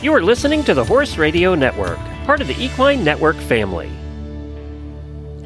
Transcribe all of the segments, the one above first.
You are listening to the Horse Radio Network, part of the Equine Network family.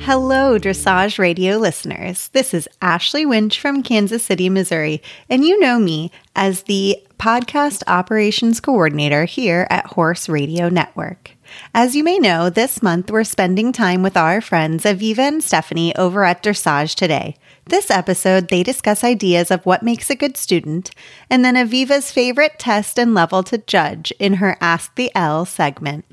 Hello, Dressage Radio listeners. This is Ashley Winch from Kansas City, Missouri, and you know me as the podcast operations coordinator here at Horse Radio Network. As you may know, this month we're spending time with our friends Aviva and Stephanie over at Dressage Today. This episode, they discuss ideas of what makes a good student, and then Aviva's favorite test and level to judge in her Ask the L segment.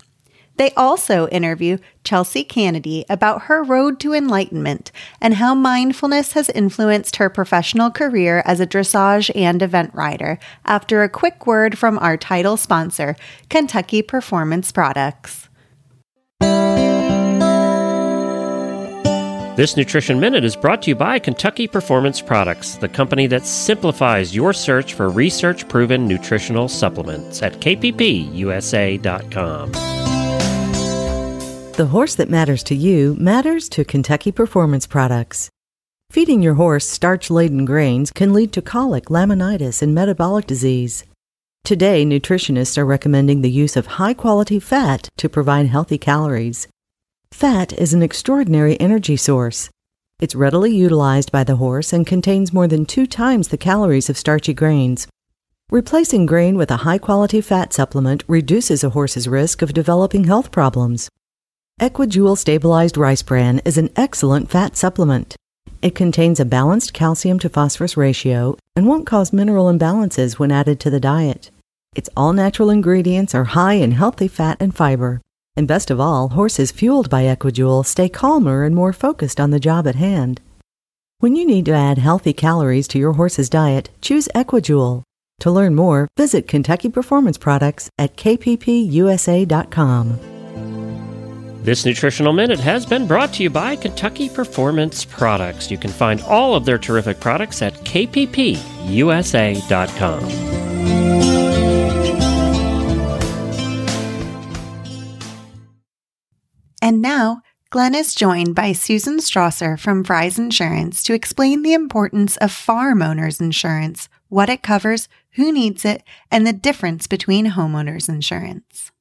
They also interview Chelsea Canedy about her road to enlightenment and how mindfulness has influenced her professional career as a dressage and event rider after a quick word from our title sponsor, Kentucky Performance Products. This Nutrition Minute is brought to you by Kentucky Performance Products, the company that simplifies your search for research proven nutritional supplements at kppusa.com. The horse that matters to you matters to Kentucky Performance Products. Feeding your horse starch laden grains can lead to colic, laminitis, and metabolic disease. Today, nutritionists are recommending the use of high quality fat to provide healthy calories. Fat is an extraordinary energy source. It's readily utilized by the horse and contains more than two times the calories of starchy grains. Replacing grain with a high quality fat supplement reduces a horse's risk of developing health problems. Equijewel Stabilized Rice Bran is an excellent fat supplement. It contains a balanced calcium to phosphorus ratio and won't cause mineral imbalances when added to the diet. Its all natural ingredients are high in healthy fat and fiber. And best of all, horses fueled by Equijewel stay calmer and more focused on the job at hand. When you need to add healthy calories to your horse's diet, choose Equijewel. To learn more, visit Kentucky Performance Products at kppusa.com. This Nutritional Minute has been brought to you by Kentucky Performance Products. You can find all of their terrific products at kppusa.com. And now, Glenn is joined by Susan Strasser from Fry's Insurance to explain the importance of farm owners insurance, what it covers, who needs it, and the difference between homeowners insurance.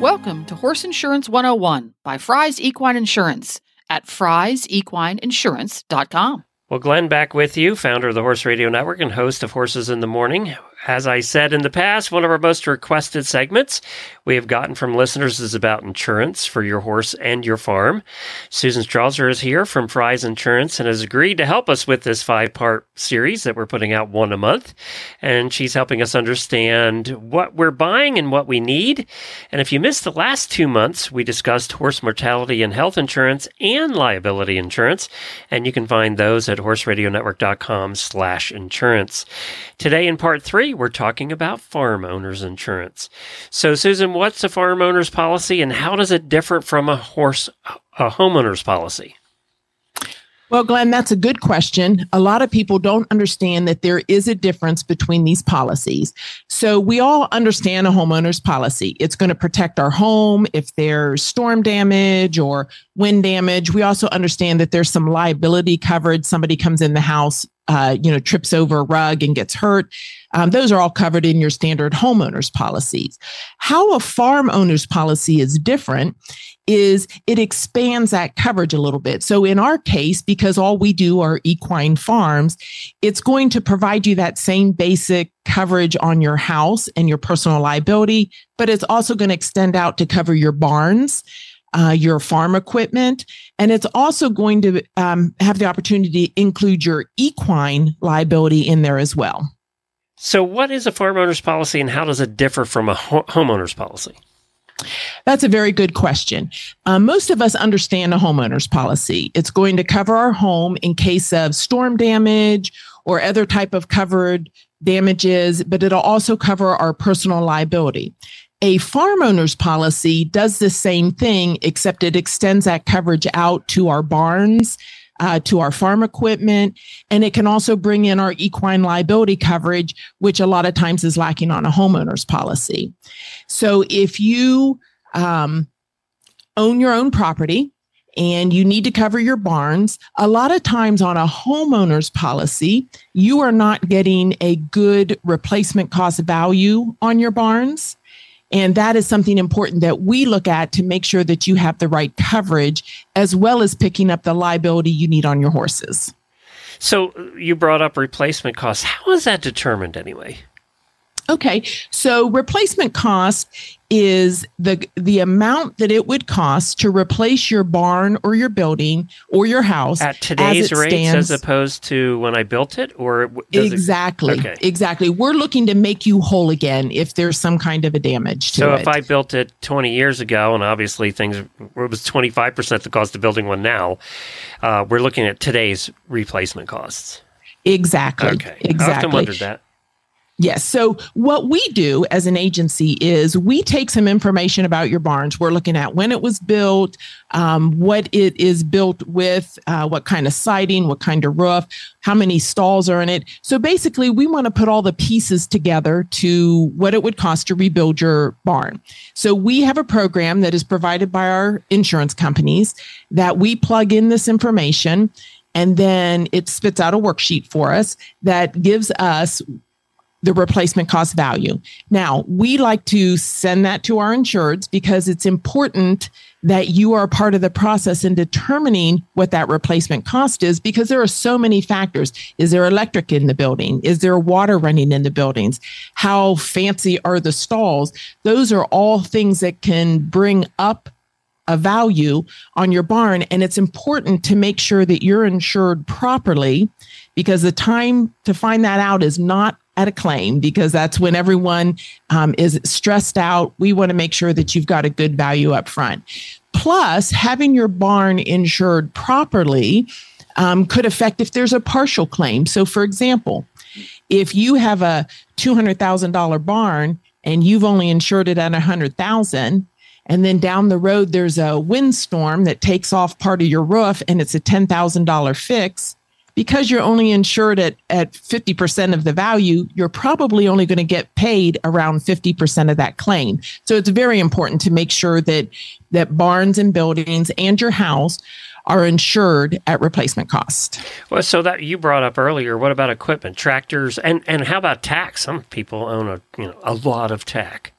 Welcome to Horse Insurance 101 by Fry's Equine Insurance at friesequineinsurance.com. Well, Glenn back with you, founder of the Horse Radio Network and host of Horses in the Morning. As I said in the past, one of our most requested segments we have gotten from listeners is about insurance for your horse and your farm. Susan Strasser is here from Fry's Insurance and has agreed to help us with this five part series that we're putting out one a month. And she's helping us understand what we're buying and what we need. And if you missed the last two months, we discussed horse mortality and health insurance and liability insurance. And you can find those at horseradionetwork.com slash insurance. Today in part three, we're talking about farm owners insurance. So, Susan, what's a farm owner's policy and how does it differ from a horse, a homeowner's policy? Well, Glenn, that's a good question. A lot of people don't understand that there is a difference between these policies. So, we all understand a homeowner's policy. It's going to protect our home if there's storm damage or wind damage. We also understand that there's some liability coverage. Somebody comes in the house, uh, you know, trips over a rug and gets hurt. Um, those are all covered in your standard homeowners policies. How a farm owner's policy is different is it expands that coverage a little bit. So in our case, because all we do are equine farms, it's going to provide you that same basic coverage on your house and your personal liability, but it's also going to extend out to cover your barns. Uh, your farm equipment, and it's also going to um, have the opportunity to include your equine liability in there as well. So, what is a farm owner's policy and how does it differ from a ho- homeowner's policy? That's a very good question. Um, most of us understand a homeowner's policy. It's going to cover our home in case of storm damage or other type of covered damages, but it'll also cover our personal liability. A farm owner's policy does the same thing, except it extends that coverage out to our barns uh, to our farm equipment. And it can also bring in our equine liability coverage, which a lot of times is lacking on a homeowner's policy. So if you um, own your own property and you need to cover your barns. A lot of times on a homeowner's policy, you are not getting a good replacement cost value on your barns. And that is something important that we look at to make sure that you have the right coverage as well as picking up the liability you need on your horses. So uh, you brought up replacement costs. How is that determined anyway? Okay, so replacement cost is the the amount that it would cost to replace your barn or your building or your house at today's as rates stands. as opposed to when I built it, or exactly, it, okay. exactly. We're looking to make you whole again if there's some kind of a damage to So it. So if I built it 20 years ago, and obviously things it was 25 percent the cost of building one now, uh, we're looking at today's replacement costs. exactly, Okay, I often exactly. wondered that. Yes. So what we do as an agency is we take some information about your barns. We're looking at when it was built, um, what it is built with, uh, what kind of siding, what kind of roof, how many stalls are in it. So basically, we want to put all the pieces together to what it would cost to rebuild your barn. So we have a program that is provided by our insurance companies that we plug in this information. And then it spits out a worksheet for us that gives us the replacement cost value. Now, we like to send that to our insureds because it's important that you are part of the process in determining what that replacement cost is because there are so many factors. Is there electric in the building? Is there water running in the buildings? How fancy are the stalls? Those are all things that can bring up a value on your barn. And it's important to make sure that you're insured properly because the time to find that out is not at a claim because that's when everyone um, is stressed out. We want to make sure that you've got a good value up front. Plus, having your barn insured properly um, could affect if there's a partial claim. So, for example, if you have a $200,000 barn and you've only insured it at 100,000 and then down the road there's a windstorm that takes off part of your roof and it's a $10,000 fix because you're only insured at, at 50% of the value, you're probably only going to get paid around 50% of that claim. So it's very important to make sure that that barns and buildings and your house are insured at replacement cost. Well, so that you brought up earlier, what about equipment, tractors, and and how about tack? Some people own a you know a lot of tack.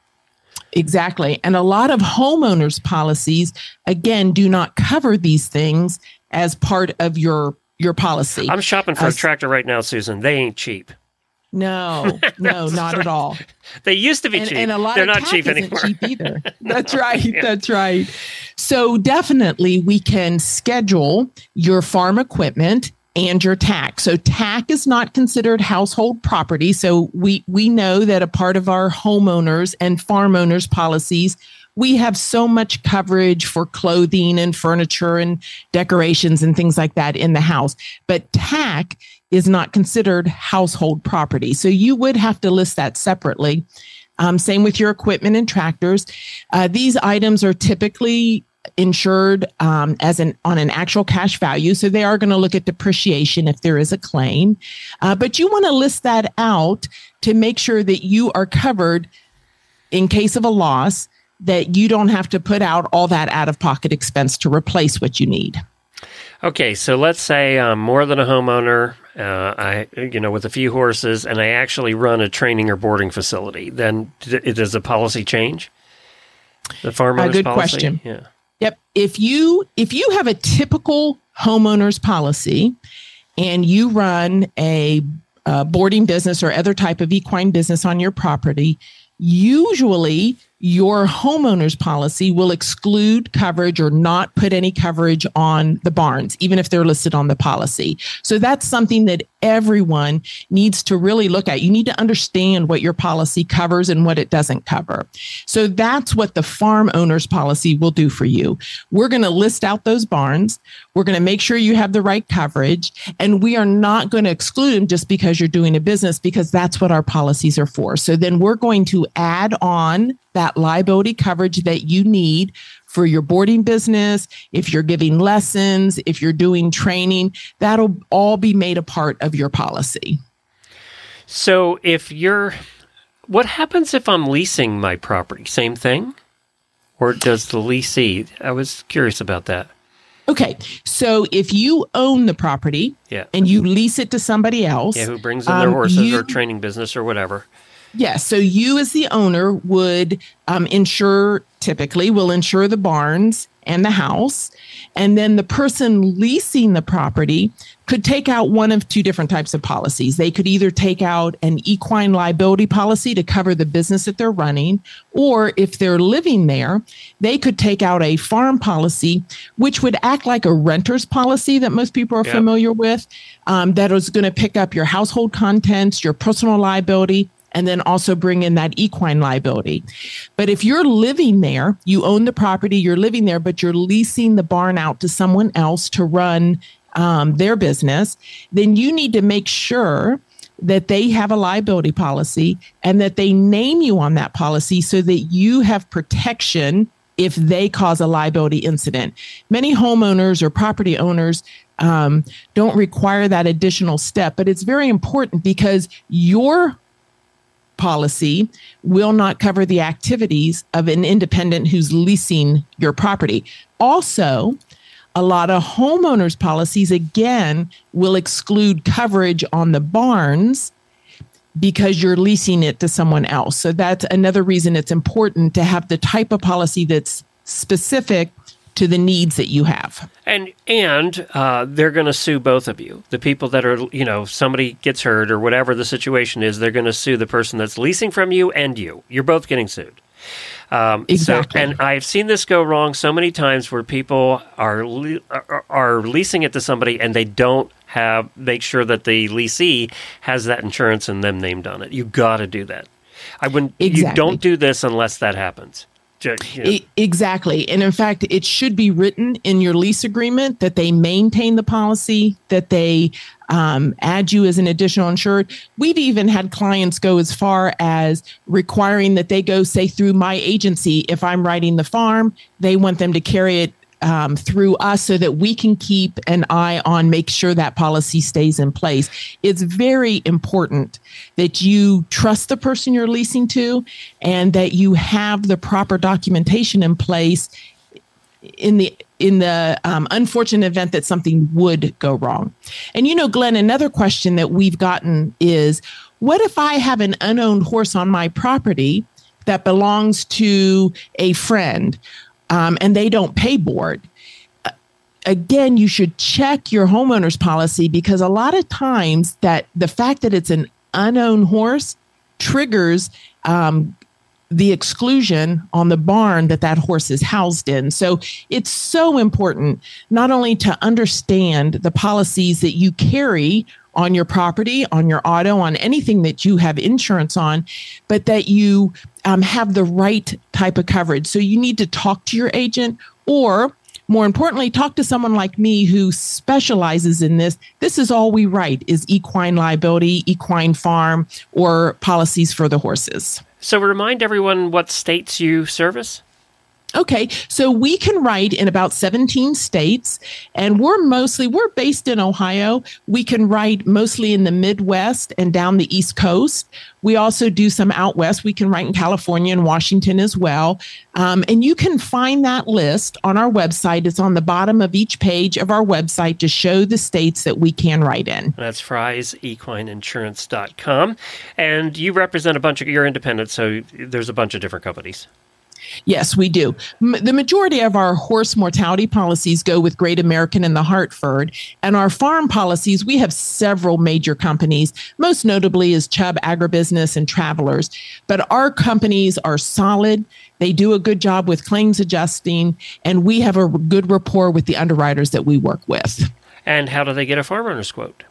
Exactly. And a lot of homeowners policies again do not cover these things as part of your your policy. I'm shopping for a tractor right now, Susan. They ain't cheap. No, no, not at all. They used to be and, cheap. and a lot They're of not cheap anymore. cheap either. That's right. That's right. So definitely we can schedule your farm equipment and your tack. So tack is not considered household property. So we we know that a part of our homeowners and farm owners policies we have so much coverage for clothing and furniture and decorations and things like that in the house. But tack is not considered household property. So you would have to list that separately. Um, same with your equipment and tractors. Uh, these items are typically insured um, as an on an actual cash value, so they are going to look at depreciation if there is a claim. Uh, but you want to list that out to make sure that you are covered in case of a loss. That you don't have to put out all that out of pocket expense to replace what you need. Okay, so let's say I'm more than a homeowner. Uh, I, you know, with a few horses, and I actually run a training or boarding facility. Then d- does the policy change? The farm A good policy? question. Yeah. Yep. If you if you have a typical homeowner's policy and you run a, uh boarding business or other type of equine business on your property, usually your homeowner's policy will exclude coverage or not put any coverage on the barns, even if they're listed on the policy. So that's something that everyone needs to really look at. You need to understand what your policy covers and what it doesn't cover. So that's what the farm owner's policy will do for you. We're going to list out those barns. We're going to make sure you have the right coverage. And we are not going to exclude them just because you're doing a business, because that's what our policies are for. So then we're going to add on that liability coverage that you need for your boarding business, if you're giving lessons, if you're doing training, that'll all be made a part of your policy. So if you're, what happens if I'm leasing my property? Same thing, or does the leasee? I was curious about that. Okay, so if you own the property Yeah. and you lease it to somebody else, Yeah, who brings in their um, horses you- or training business or whatever. Yes. So you, as the owner, would um, insure, typically, will insure the barns and the house. And then the person leasing the property could take out one of two different types of policies. They could either take out an equine liability policy to cover the business that they're running, or if they're living there, they could take out a farm policy, which would act like a renter's policy that most people are Yep. familiar with, um, that is going to pick up your household contents, your personal liability, and then also bring in that equine liability. But if you're living there, you own the property, you're living there, but you're leasing the barn out to someone else to run um, their business, then you need to make sure that they have a liability policy and that they name you on that policy so that you have protection if they cause a liability incident. Many homeowners or property owners um, don't require that additional step, but it's very important because your policy will not cover the activities of an independent who's leasing your property. Also, a lot of homeowners policies again will exclude coverage on the barns because you're leasing it to someone else. So that's another reason it's important to have the type of policy that's specific to the needs that you have. And and uh, they're going to sue both of you. The people that are you know somebody gets hurt or whatever the situation is, they're going to sue the person that's leasing from you and you. You're both getting sued. Um, Exactly. So, and I've seen this go wrong so many times where people are le- are, are leasing it to somebody and they don't have make sure that the leasee has that insurance and them named on it. You got to do that. I wouldn't. You don't do this unless that happens. E- exactly. And in fact, it should be written in your lease agreement that they maintain the policy, that they um, add you as an additional insured. We've even had clients go as far as requiring that they go, say, through my agency. If I'm writing the farm, they want them to carry it um, through us so that we can keep an eye on make sure that policy stays in place. It's very important that you trust the person you're leasing to and that you have the proper documentation in place in the in the um, unfortunate event that something would go wrong. And you know, Glenn, another question that we've gotten is, what if I have an unowned horse on my property that belongs to a friend, um, and they don't pay board? Uh, Again, you should check your homeowner's policy because a lot of times that the fact that it's an unowned horse triggers um, the exclusion on the barn that that horse is housed in. So it's so important not only to understand the policies that you carry on your property, on your auto, on anything that you have insurance on, but that you um, have the right type of coverage. So you need to talk to your agent or more importantly, talk to someone like me who specializes in this. This is all we write is equine liability, equine farm, or policies for the horses. so remind everyone what states you service. Okay, so we can write in about 17 states, and we're mostly we're based in Ohio. We can write mostly in the Midwest and down the East Coast. We also do some out west. We can write in California and Washington as well. Um, and you can find that list on our website. It's on the bottom of each page of our website to show the states that we can write in. That's friesequineinsurance.com. And you represent a bunch of, you're independent, so there's a bunch of different companies. Yes, we do. M- the majority of our horse mortality policies go with Great American and the Hartford. And our farm policies, we have several major companies, most notably is Chubb Agribusiness and Travelers. But our companies are solid. They do a good job with claims adjusting, and we have a good rapport with the underwriters that we work with. And how do they get a farm owner's quote?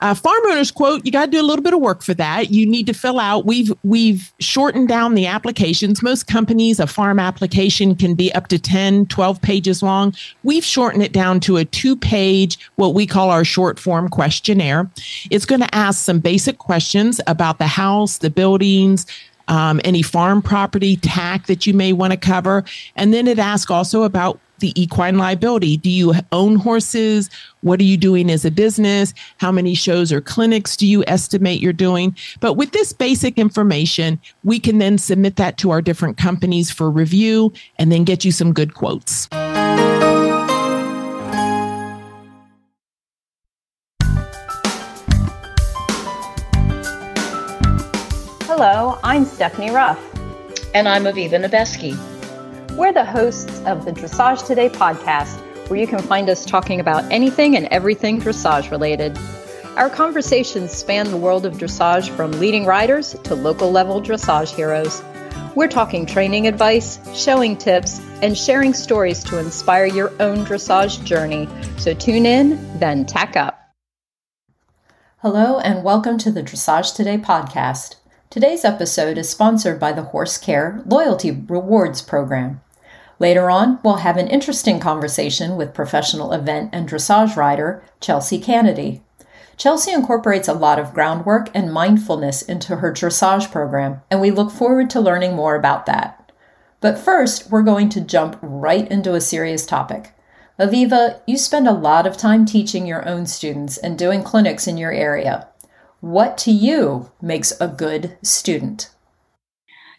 Uh, farm owners quote you got to do a little bit of work for that. You need to fill out. We've we've shortened down the applications. Most companies a farm application can be up to 10 12 pages long. We've shortened it down to a two page what we call our short form questionnaire. It's going to ask some basic questions about the house the buildings um, any farm property tack that you may want to cover. And then it asks also about the equine liability. Do you own horses? What are you doing as a business? How many shows or clinics do you estimate you're doing? But with this basic information, we can then submit that to our different companies for review and then get you some good quotes. Hello, I'm Stephanie Ruff. And I'm Aviva Nebesky. We're the hosts of the Dressage Today podcast, where you can find us talking about anything and everything dressage related. Our conversations span the world of dressage from leading riders to local level dressage heroes. We're talking training advice, showing tips, and sharing stories to inspire your own dressage journey. So tune in, then tack up. Hello, and welcome to the Dressage Today podcast. Today's episode is sponsored by the Horse Care Loyalty Rewards Program. Later on, we'll have an interesting conversation with professional event and dressage rider Chelsea Canedy. Chelsea incorporates a lot of groundwork and mindfulness into her dressage program, and we look forward to learning more about that. But first, we're going to jump right into a serious topic. Aviva, you spend a lot of time teaching your own students and doing clinics in your area. What to you makes a good student?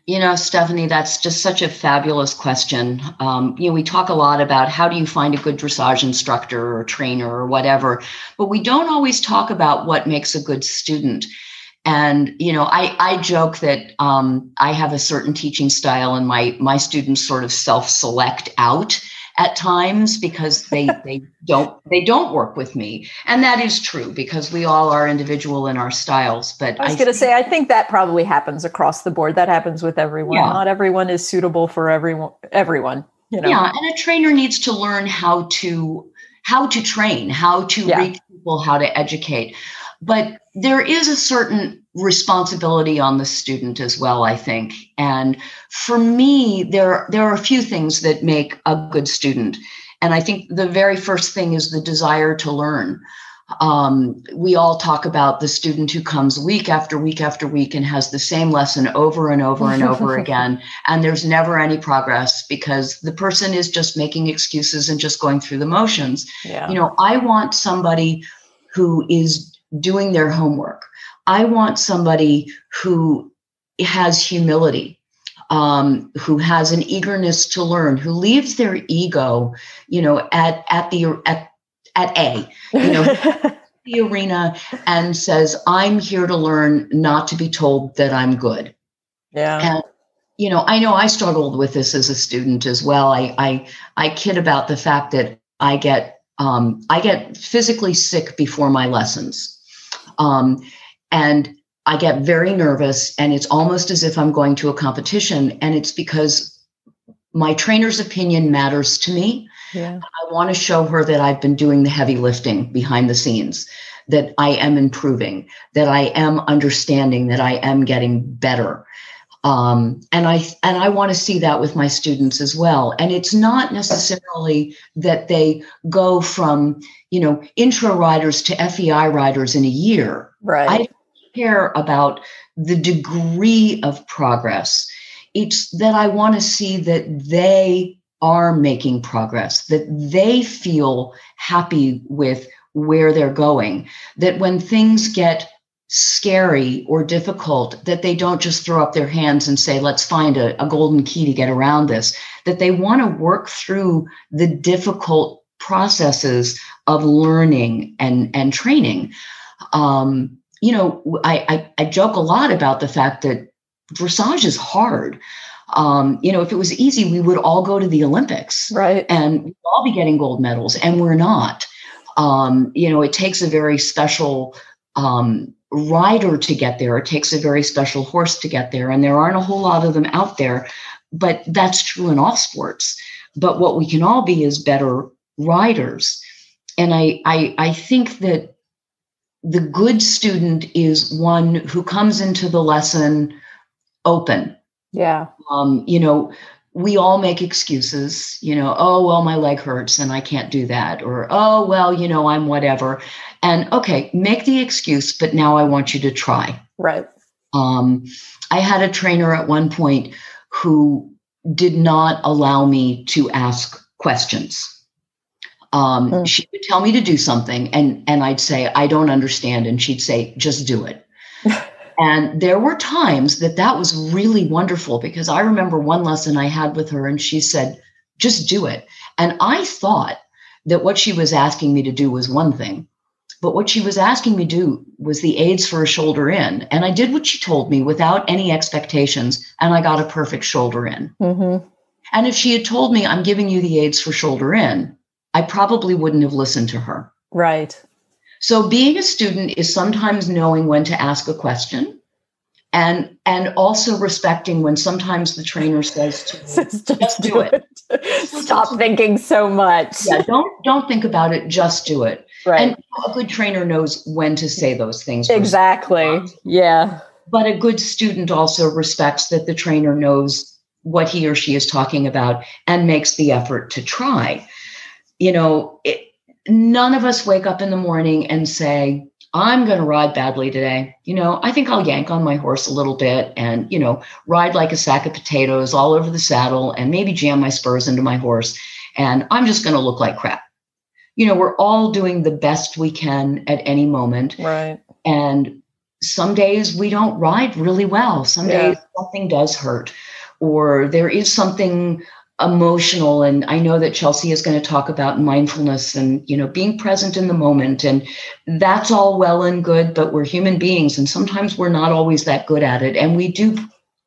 You know, Stephanie, that's just such a fabulous question. Um, you know, we talk a lot about how do you find a good dressage instructor or trainer or whatever, but we don't always talk about what makes a good student. And you know, I I joke that um, I have a certain teaching style, and my my students sort of self select out at times because they they don't they don't work with me. And that is true because we all are individual in our styles but i was going to say i think that probably happens across the board. That happens with everyone. Yeah. not everyone is suitable for everyone everyone you know? Yeah and a trainer needs to learn how to how to train how to yeah. reach people how to educate. But there is a certain responsibility on the student as well i think. And for me there there are a few things that make a good student. And i think the very first thing is the desire to learn. Um, we all talk about the student who comes week after week after week and has the same lesson over and over and over again and there's never any progress because the person is just making excuses and just going through the motions. Yeah. you know i want somebody who is doing their homework I want somebody who has humility, um, who has an eagerness to learn, who leaves their ego, you know, at at the at at A, you know, the arena and says, "I'm here to learn, not to be told that I'm good." Yeah. And you know, I know I struggled with this as a student as well. I I I kid about the fact that I get um, I get physically sick before my lessons. Um, and I get very nervous, and it's almost as if I'm going to a competition. And it's because my trainer's opinion matters to me. Yeah. I want to show her that I've been doing the heavy lifting behind the scenes, that I am improving, that I am understanding, that I am getting better. Um, and I and I want to see that with my students as well. And it's not necessarily that they go from you know intro riders to FEI riders in a year. Right. I care about the degree of progress. It's that I want to see that they are making progress, that they feel happy with where they're going, that when things get scary or difficult, that they don't just throw up their hands and say, let's find a, a golden key to get around this, that they want to work through the difficult processes of learning and, and training. Um, you know, I, I, I joke a lot about the fact that dressage is hard. Um, you know, if it was easy, we would all go to the Olympics, right? And we'd all be getting gold medals, and we're not. Um, you know, it takes a very special um, rider to get there. It takes a very special horse to get there, and there aren't a whole lot of them out there. But that's true in all sports. But what we can all be is better riders, and I I, I think that the good student is one who comes into the lesson open. Yeah. Um, you know, we all make excuses, you know, oh, well, my leg hurts and I can't do that. Or, oh, well, you know, I'm whatever. And okay, make the excuse, but now I want you to try. Right. Um, I had a trainer at one point who did not allow me to ask questions um, mm. She would tell me to do something, and and I'd say I don't understand, and she'd say just do it. and there were times that that was really wonderful because I remember one lesson I had with her, and she said just do it, and I thought that what she was asking me to do was one thing, But what she was asking me to do was the aids for a shoulder in. And I did what she told me without any expectations, and I got a perfect shoulder in. Mm-hmm. And if she had told me, I'm giving you the aids for shoulder in, I probably wouldn't have listened to her. Right. So being a student is sometimes knowing when to ask a question and and also respecting when sometimes the trainer says to just, just, do it. it. Stop thinking so much. Yeah, don't don't think about it, just do it. Right. And a good trainer knows when to say those things. Exactly. Yeah. But a good student also respects that the trainer knows what he or she is talking about and makes the effort to try. You know, it, none of us wake up in the morning and say, I'm going to ride badly today. You know, I think I'll yank on my horse a little bit and, you know, ride like a sack of potatoes all over the saddle and maybe jam my spurs into my horse. And I'm just going to look like crap. You know, we're all doing the best we can at any moment. Right. And some days we don't ride really well. Some yeah. days something does hurt or there is something emotional. And i know that chelsea is going to talk about mindfulness and you know being present in the moment. And that's all well and good but we're human beings and sometimes we're not always that good at it. And we do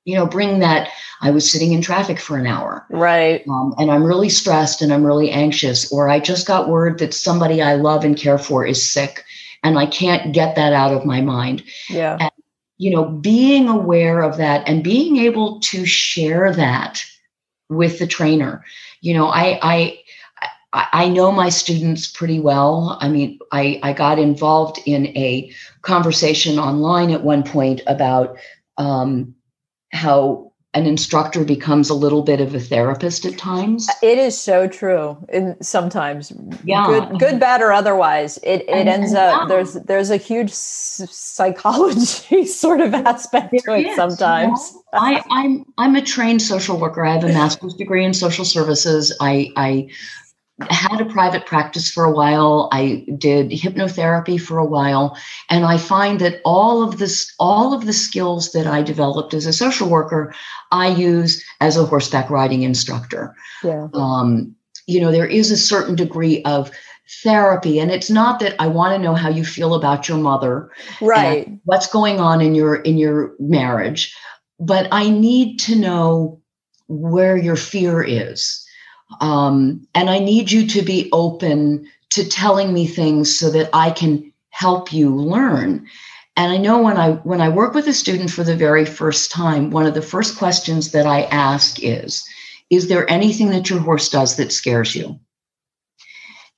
you know bring that i was sitting in traffic for an hour. Right. Um, and i'm really stressed and i'm really anxious or i just got word that somebody i love and care for is sick and i can't get that out of my mind. Yeah. And, you know being aware of that and being able to share that with the trainer. You know, I I I know my students pretty well. I mean, I, I got involved in a conversation online at one point about um, how an instructor becomes a little bit of a therapist at times. It is so true. And sometimes, yeah, good, good, bad, or otherwise, it, it and, ends and up yeah. there's there's a huge psychology sort of aspect there to it. Is, sometimes, know? I, I'm I'm a trained social worker. I have a master's degree in social services. I I had a private practice for a while. I did hypnotherapy for a while, and I find that all of this, all of the skills that I developed as a social worker, I use as a horseback riding instructor. Yeah. Um, you know, there is a certain degree of therapy, and it's not that I want to know how you feel about your mother, right? What's going on in your in your marriage, but I need to know where your fear is um, and I need you to be open to telling me things so that I can help you learn. And I know when I when I work with a student for the very first time, one of the first questions that I ask is, is there anything that your horse does that scares you?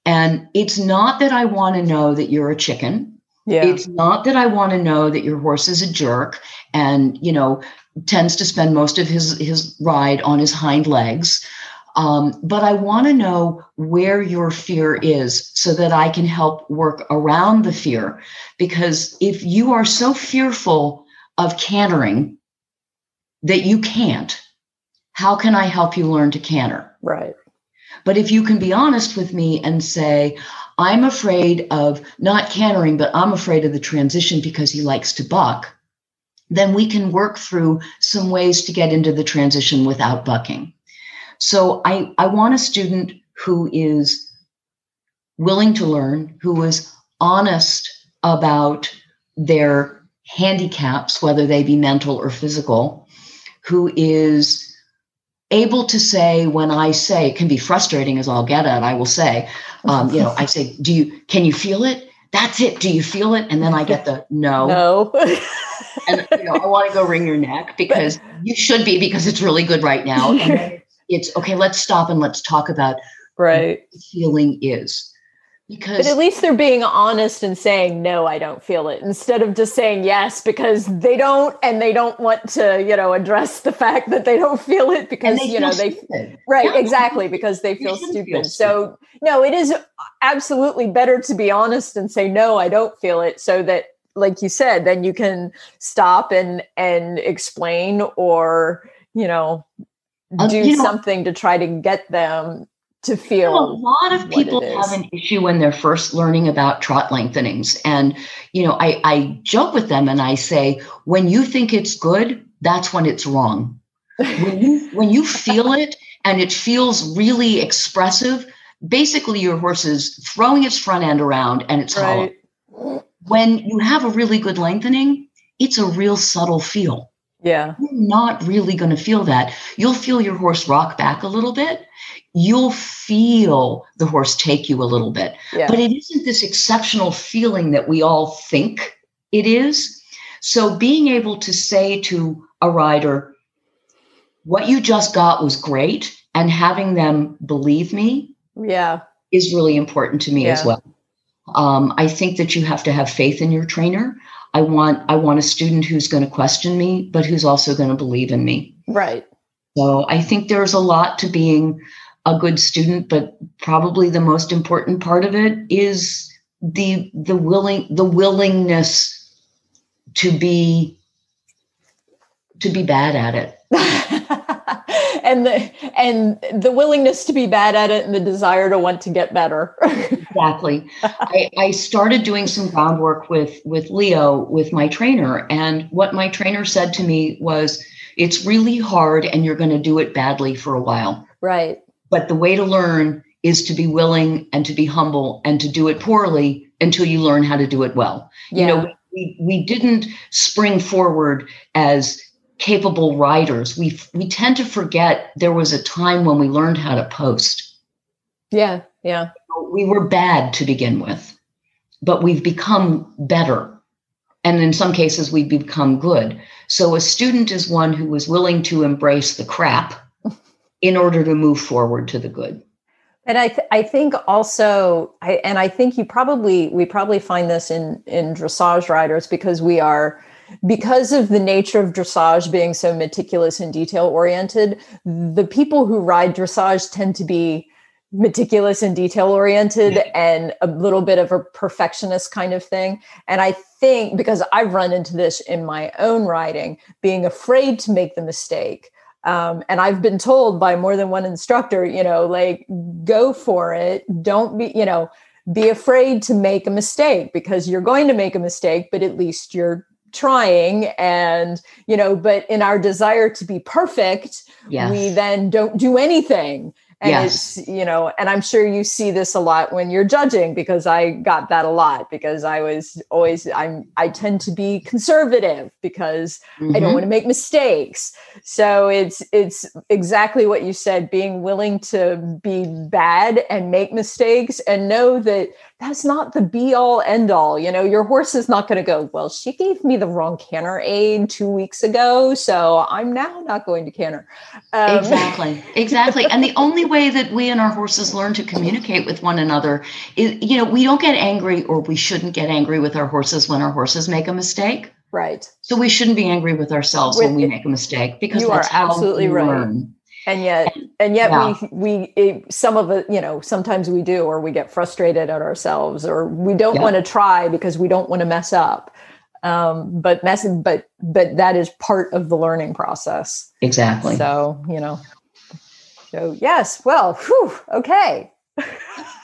And it's not that I want to know that you're a chicken. Yeah. It's not that I want to know that your horse is a jerk and, you know, tends to spend most of his his ride on his hind legs. Um, but I want to know where your fear is so that I can help work around the fear. Because if you are so fearful of cantering that you can't, how can I help you learn to canter? Right. But if you can be honest with me and say, I'm afraid of not cantering, but I'm afraid of the transition because he likes to buck, then we can work through some ways to get into the transition without bucking. So I, I want a student who is willing to learn, who is honest about their handicaps, whether they be mental or physical, who is able to say when I say it can be frustrating as I'll get at, I will say, um, you know, I say, do you can you feel it? That's it. Do you feel it? And then I get the no. No. and you know, I want to go wring your neck because you should be because it's really good right now. And it's okay let's stop and let's talk about right feeling is because but at least they're being honest and saying no i don't feel it instead of just saying yes because they don't and they don't want to you know address the fact that they don't feel it because you know they stupid. right yeah. exactly because they feel stupid. feel stupid so no it is absolutely better to be honest and say no i don't feel it so that like you said then you can stop and and explain or you know uh, do you know, something to try to get them to feel. You know, a lot of people have an issue when they're first learning about trot lengthenings. And, you know, I, I joke with them and I say, when you think it's good, that's when it's wrong. when you when you feel it and it feels really expressive, basically your horse is throwing its front end around and it's right. hollow. when you have a really good lengthening, it's a real subtle feel. Yeah. You're not really going to feel that. You'll feel your horse rock back a little bit. You'll feel the horse take you a little bit. Yeah. But it isn't this exceptional feeling that we all think it is. So being able to say to a rider, what you just got was great, and having them believe me. Yeah. Is really important to me yeah. as well. Um, I think that you have to have faith in your trainer. I want I want a student who's going to question me, but who's also going to believe in me. Right. So I think there's a lot to being a good student, but probably the most important part of it is the the willing the willingness to be to be bad at it. and the and the willingness to be bad at it and the desire to want to get better. Exactly. I, I started doing some groundwork with with leo with my trainer and what my trainer said to me was it's really hard and you're going to do it badly for a while. Right. But the way to learn is to be willing and to be humble and to do it poorly until you learn how to do it well. Yeah. you know we, we didn't spring forward as capable writers. We we tend to forget there was a time when we learned how to post. Yeah, yeah. We were bad to begin with, but we've become better. And in some cases, we've become good. So a student is one who is willing to embrace the crap in order to move forward to the good. And I, th- I think also, I, and I think you probably, we probably find this in, in dressage riders because we are, because of the nature of dressage being so meticulous and detail oriented, the people who ride dressage tend to be meticulous and detail oriented yeah. and a little bit of a perfectionist kind of thing. And I think because I've run into this in my own riding, being afraid to make the mistake. Um, and I've been told by more than one instructor, you know, like go for it. Don't be, you know, be afraid to make a mistake because you're going to make a mistake, but at least you're trying and you know but in our desire to be perfect yes. we then don't do anything and yes. it's you know and i'm sure you see this a lot when you're judging because i got that a lot because i was always i'm i tend to be conservative because mm-hmm. i don't mm-hmm. want to make mistakes so it's it's exactly what you said being willing to be bad and make mistakes and know that that's not the be all end all. You know, your horse is not going to go, well, she gave me the wrong canter aid two weeks ago, so I'm now not going to canter. Um, exactly. Exactly. and the only way that we and our horses learn to communicate with one another is, you know, we don't get angry or we shouldn't get angry with our horses when our horses make a mistake. Right. So we shouldn't be angry with ourselves with, when we make a mistake because you that's are absolutely right. Learn and yet and yet yeah. we we it, some of it you know sometimes we do or we get frustrated at ourselves or we don't yeah. want to try because we don't want to mess up. Um, but mess but but that is part of the learning process. Exactly. So you know. So yes well whew, okay.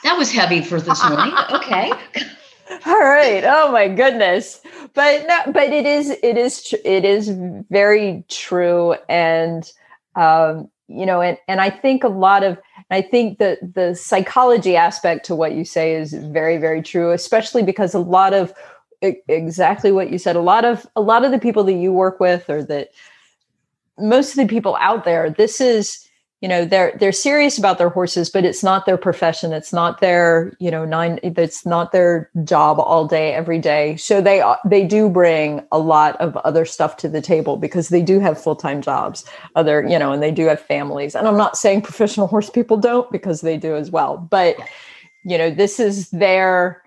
That was heavy for this morning okay. All right oh my goodness. But no but it is it is it is very true and um, you know and and i think a lot of i think that the psychology aspect to what you say is very very true especially because a lot of exactly what you said a lot of a lot of the people that you work with or that most of the people out there this is you know they're they're serious about their horses but it's not their profession. It's not their you know nine it's not their job all day every day. So they they do bring a lot of other stuff to the table because they do have full-time jobs other you know and they do have families. And i'm not saying professional horse people don't because they do as well but you know this is their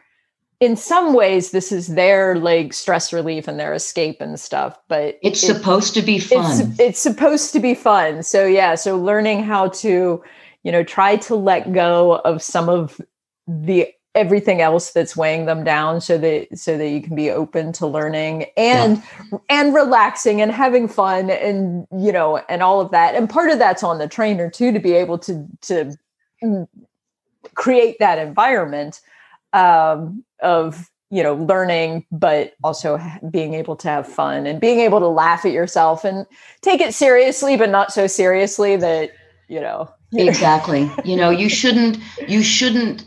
in some ways this is their like stress relief and their escape and stuff but it's it, supposed to be fun. it's, it's supposed to be fun. So yeah so learning how to you know try to let go of some of the everything else that's weighing them down so that so that you can be open to learning and yeah. and relaxing and having fun and you know and all of that. And part of that's on the trainer too to be able to to create that environment. Um, of you know learning but also being able to have fun and being able to laugh at yourself and take it seriously but not so seriously that you know exactly you know you shouldn't you shouldn't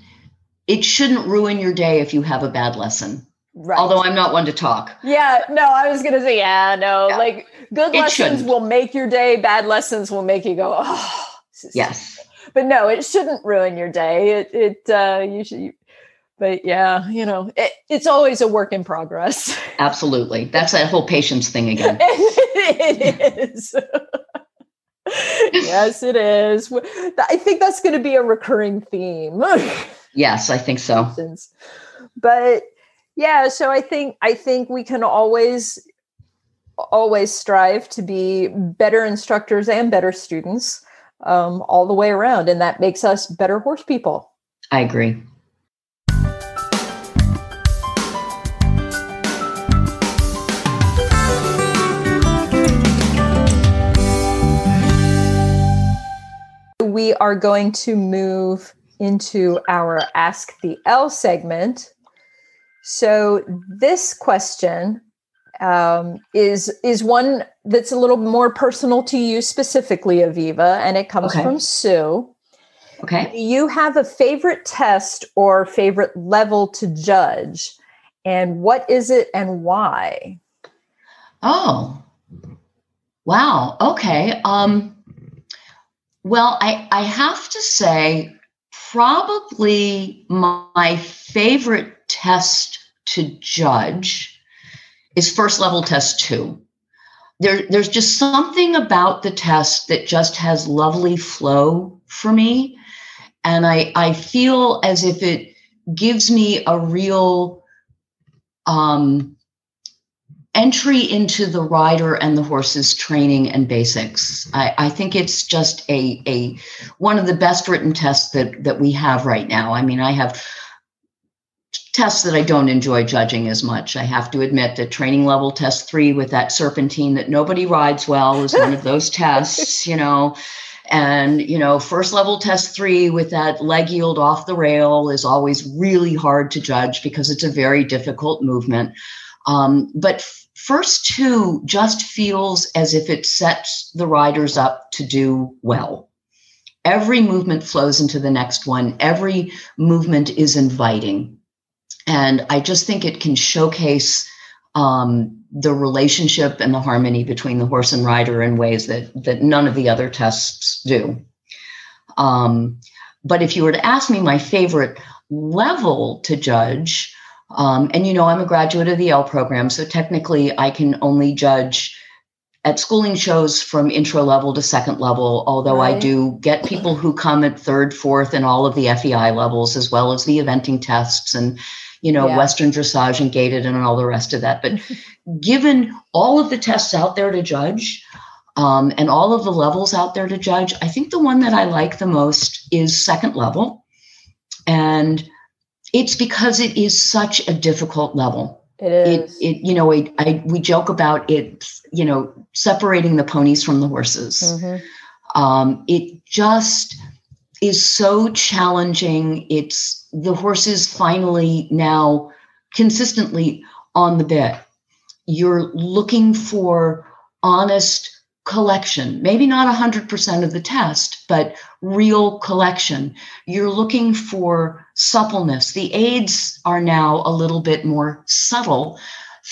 it shouldn't ruin your day if you have a bad lesson Right. Although I'm not one to talk. Yeah, no, I was gonna say, yeah, no, yeah. like good it lessons shouldn't. will make your day, bad lessons will make you go, oh. Yes. But no, it shouldn't ruin your day. It, it, uh, you should, but yeah, you know, it, it's always a work in progress. Absolutely. That's that whole patience thing again. it is. yes, it is. I think that's going to be a recurring theme. yes, I think so. But yeah, so I think I think we can always always strive to be better instructors and better students um, all the way around, and that makes us better horse people. I agree. We are going to move into our Ask the L segment. So this question um, is is one that's a little more personal to you specifically, Aviva, and it comes okay. from Sue. Okay. You have a favorite test or favorite level to judge, and what is it and why? Oh, wow. Okay. Um, well, I I have to say, probably my favorite test to judge is first level test two. There, there's just something about the test that just has lovely flow for me. And I, I feel as if it gives me a real um, entry into the rider and the horse's training and basics. I, I, think it's just a, a one of the best written tests that that we have right now. I mean, I have tests that I don't enjoy judging as much. I have to admit that training level test three with that serpentine that nobody rides well is one of those tests, you know. And, you know, first level test three with that leg yield off the rail is always really hard to judge because it's a very difficult movement. Um, but first two just feels as if it sets the riders up to do well. Every movement flows into the next one. Every movement is inviting and I just think it can showcase um, the relationship and the harmony between the horse and rider in ways that that none of the other tests do. Um, but if you were to ask me my favorite level to judge, um, and you know I'm a graduate of the L program, so technically I can only judge at schooling shows from intro level to second level, although right. I do get people who come at third, fourth, and all of the FEI levels, as well as the eventing tests and you know, yeah. Western dressage and gaited and all the rest of that. But given all of the tests out there to judge, um, and all of the levels out there to judge, I think the one that I like the most is second level. And it's because it is such a difficult level. It is. It, it you know, it, I, we joke about it, you know, separating the ponies from the horses. Mm-hmm. Um, it just is so challenging. It's the horses finally now consistently on the bit. You're looking for honest collection, maybe not 100% of the test, but real collection. You're looking for suppleness. The aids are now a little bit more subtle.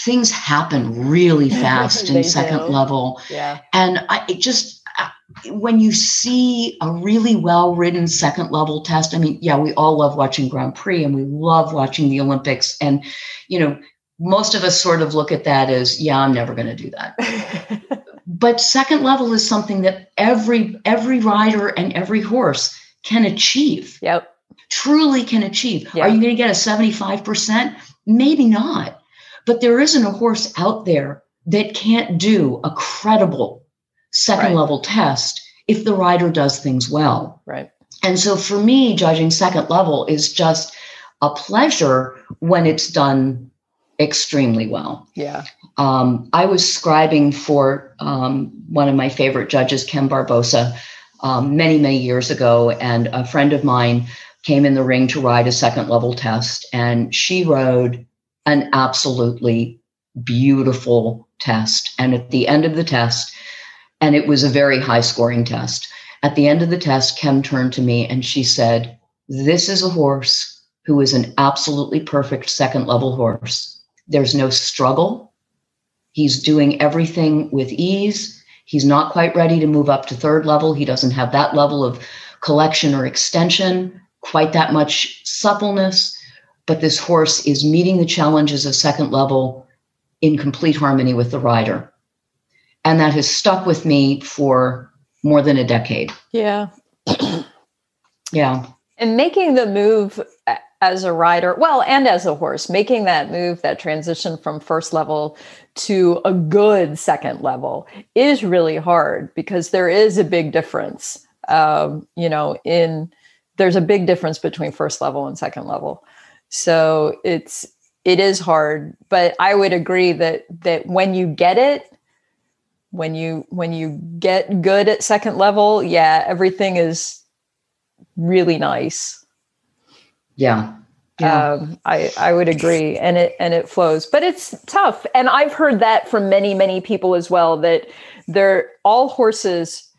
Things happen really fast in second do. level. Yeah. And I it just uh, when you see a really well written second level test, I mean, yeah, we all love watching Grand Prix and we love watching the Olympics. And, you know, most of us sort of look at that as, yeah, I'm never going to do that. but second level is something that every every rider and every horse can achieve. Yep. Truly can achieve. Yep. Are you going to get a 75%? Maybe not. But there isn't a horse out there that can't do a credible second right. level test if the rider does things well. Right. And so for me, judging second level is just a pleasure when it's done extremely well. Yeah. Um, I was scribing for um, one of my favorite judges, Ken Barbosa, um, many, many years ago. And a friend of mine came in the ring to ride a second level test, and she rode an absolutely beautiful test. And at the end of the test, and it was a very high scoring test. At the end of the test, Kim turned to me and she said, This is a horse who is an absolutely perfect second level horse. There's no struggle. He's doing everything with ease. He's not quite ready to move up to third level. He doesn't have that level of collection or extension, quite that much suppleness. But this horse is meeting the challenges of second level in complete harmony with the rider. And that has stuck with me for more than a decade. Yeah. yeah. And making the move as a rider, well, and as a horse, making that move, that transition from first level to a good second level is really hard because there is a big difference. Um, you know, in there's a big difference between first level and second level. So it's it is hard, but I would agree that that when you get it, when you when you get good at second level, yeah, everything is really nice. Yeah. Yeah. Um, I, I would agree and it and it flows but it's tough and i've heard that from many many people as well that they're all horses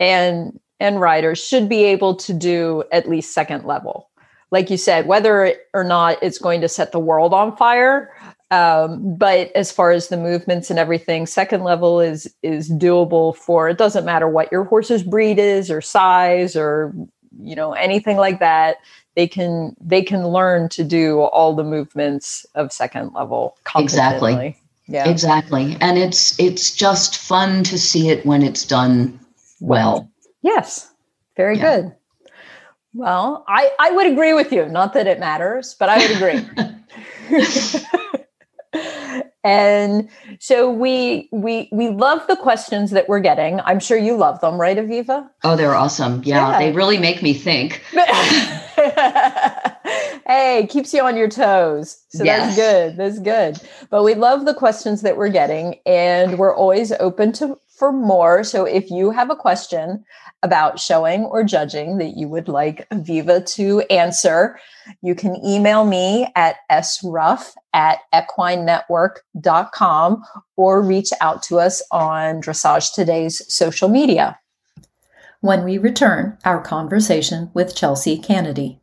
and and riders should be able to do at least second level. Like you said whether or not it's going to set the world on fire. Um, but as far as the movements and everything second level is is doable for it doesn't matter what your horse's breed is or size or you know anything like that. They can they can learn to do all the movements of second level exactly. yeah. Exactly. And it's it's just fun to see it when it's done well yes. Very yeah. good. Well i i would agree with you. Not that it matters but i would agree. And so we we we love the questions that we're getting. I'm sure you love them right aviva? Oh they're awesome. Yeah, yeah. they really make me think. Hey keeps you on your toes. So yes. that's good. That's good. But we love the questions that we're getting and we're always open to for more so if you have a question about showing or judging that you would like Aviva to answer, you can email me at sruff at equinenetwork.com or reach out to us on Dressage Today's social media. When we return, our conversation with Chelsea Canedy.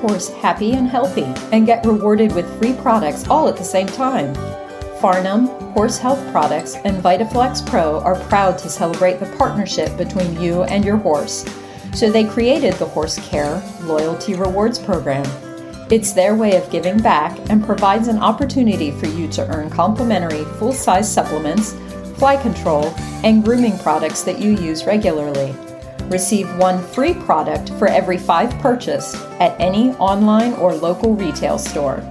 Horse happy and healthy and get rewarded with free products all at the same time. Farnam, Horse Health Products, and VitaFlex Pro are proud to celebrate the partnership between you and your horse. So they created the Horse Care Loyalty Rewards Program. It's their way of giving back and provides an opportunity for you to earn complimentary full size supplements, fly control, and grooming products that you use regularly. Receive one free product for every five purchased at any online or local retail store.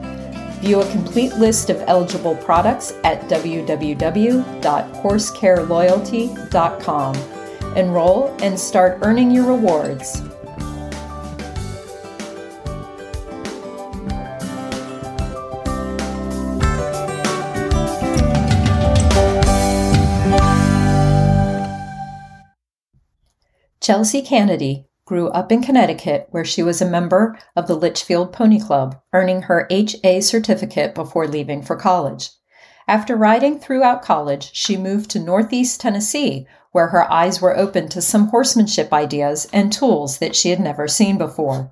View a complete list of eligible products at www.horsecareloyalty.com. Enroll and start earning your rewards. Chelsea Canedy grew up in Connecticut, where she was a member of the Litchfield Pony Club, earning her HA certificate before leaving for college. After riding throughout college, she moved to Northeast Tennessee, where her eyes were opened to some horsemanship ideas and tools that she had never seen before.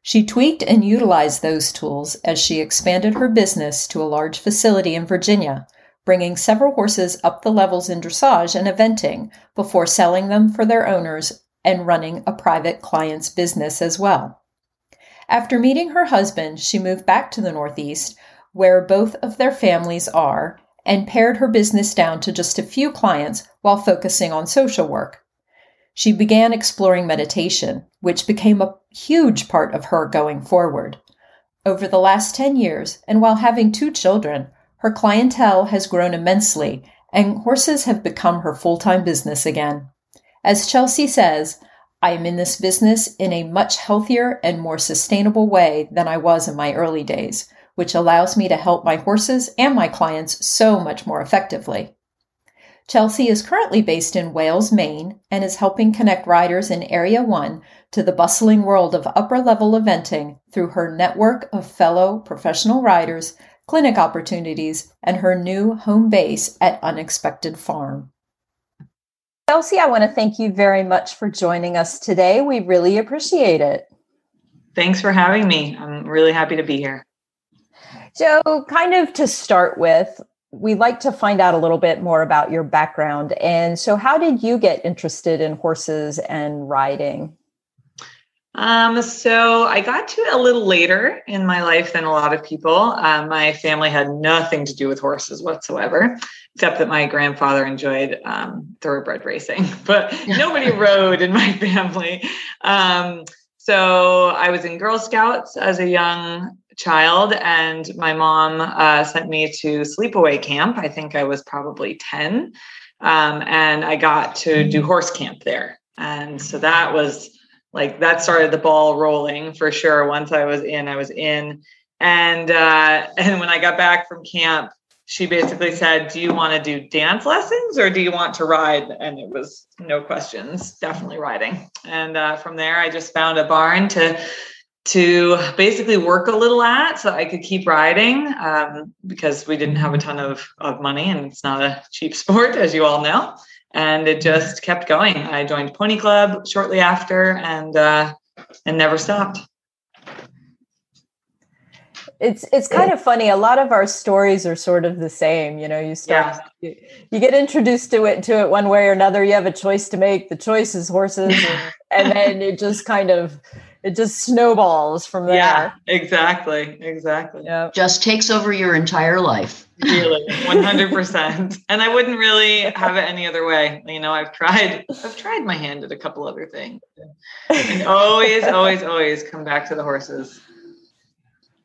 She tweaked and utilized those tools as she expanded her business to a large facility in Virginia, bringing several horses up the levels in dressage and eventing before selling them for their owners and running a private client's business as well. After meeting her husband, she moved back to the Northeast, where both of their families are, and pared her business down to just a few clients while focusing on social work. She began exploring meditation, which became a huge part of her going forward. Over the last 10 years, and while having two children, her clientele has grown immensely, and horses have become her full time business again. As Chelsea says, I am in this business in a much healthier and more sustainable way than I was in my early days, which allows me to help my horses and my clients so much more effectively. Chelsea is currently based in Wales, Maine, and is helping connect riders in Area 1 to the bustling world of upper level eventing through her network of fellow professional riders, clinic opportunities, and her new home base at Unexpected Farm. Chelsea, I want to thank you very much for joining us today. We really appreciate it. Thanks for having me. I'm really happy to be here. So, kind of to start with, we'd like to find out a little bit more about your background. And so, how did you get interested in horses and riding? Um, so I got to it a little later in my life than a lot of people. Um, my family had nothing to do with horses whatsoever, except that my grandfather enjoyed um, thoroughbred racing, but nobody rode in my family. Um, so I was in Girl Scouts as a young child, and my mom uh, sent me to sleepaway camp. I think I was probably 10. Um, and I got to do horse camp there. And so that was like that started the ball rolling for sure. Once I was in, I was in. And uh, and when I got back from camp, she basically said, "Do you want to do dance lessons or do you want to ride?" And it was no questions, definitely riding. And uh, from there, I just found a barn to to basically work a little at so I could keep riding um, because we didn't have a ton of, of money and it's not a cheap sport, as you all know and it just kept going. I joined Pony Club shortly after, and uh, and never stopped. It's it's kind of funny. A lot of our stories are sort of the same. You know, you start yeah. you, you, get introduced to it to it one way or another. You have a choice to make. The choice is horses, and, and then it just kind of it just snowballs from there. Yeah, exactly. Exactly. Yeah. Just takes over your entire life. Really, 100%. and I wouldn't really have it any other way. You know, I've tried, I've tried my hand at a couple other things and always, always, always come back to the horses.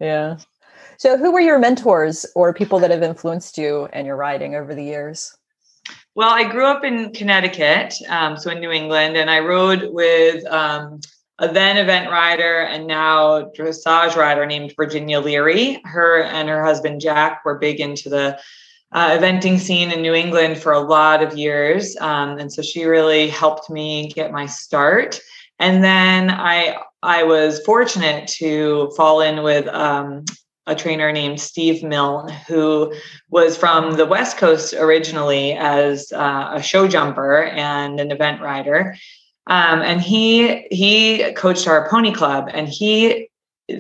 Yeah. So who were your mentors or people that have influenced you and your riding over the years? Well, I grew up in Connecticut, um, so in New England, and I rode with um, a then event rider and now dressage rider named Virginia Leary. Her and her husband Jack were big into the uh, eventing scene in New England for a lot of years. Um, and so she really helped me get my start. And then I I was fortunate to fall in with um, a trainer named Steve Milne, who was from the West Coast originally as uh, a show jumper and an event rider. Um, and he he coached our pony club, and he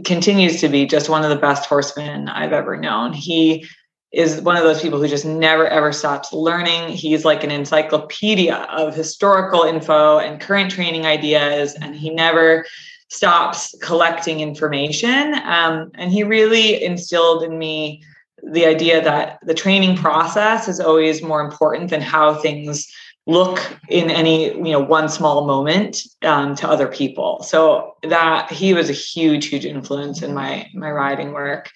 continues to be just one of the best horsemen I've ever known. He is one of those people who just never ever stops learning. He's like an encyclopedia of historical info and current training ideas, and he never stops collecting information. Um, and he really instilled in me the idea that the training process is always more important than how things look in any you know one small moment um, to other people. So that he was a huge huge influence in my my writing work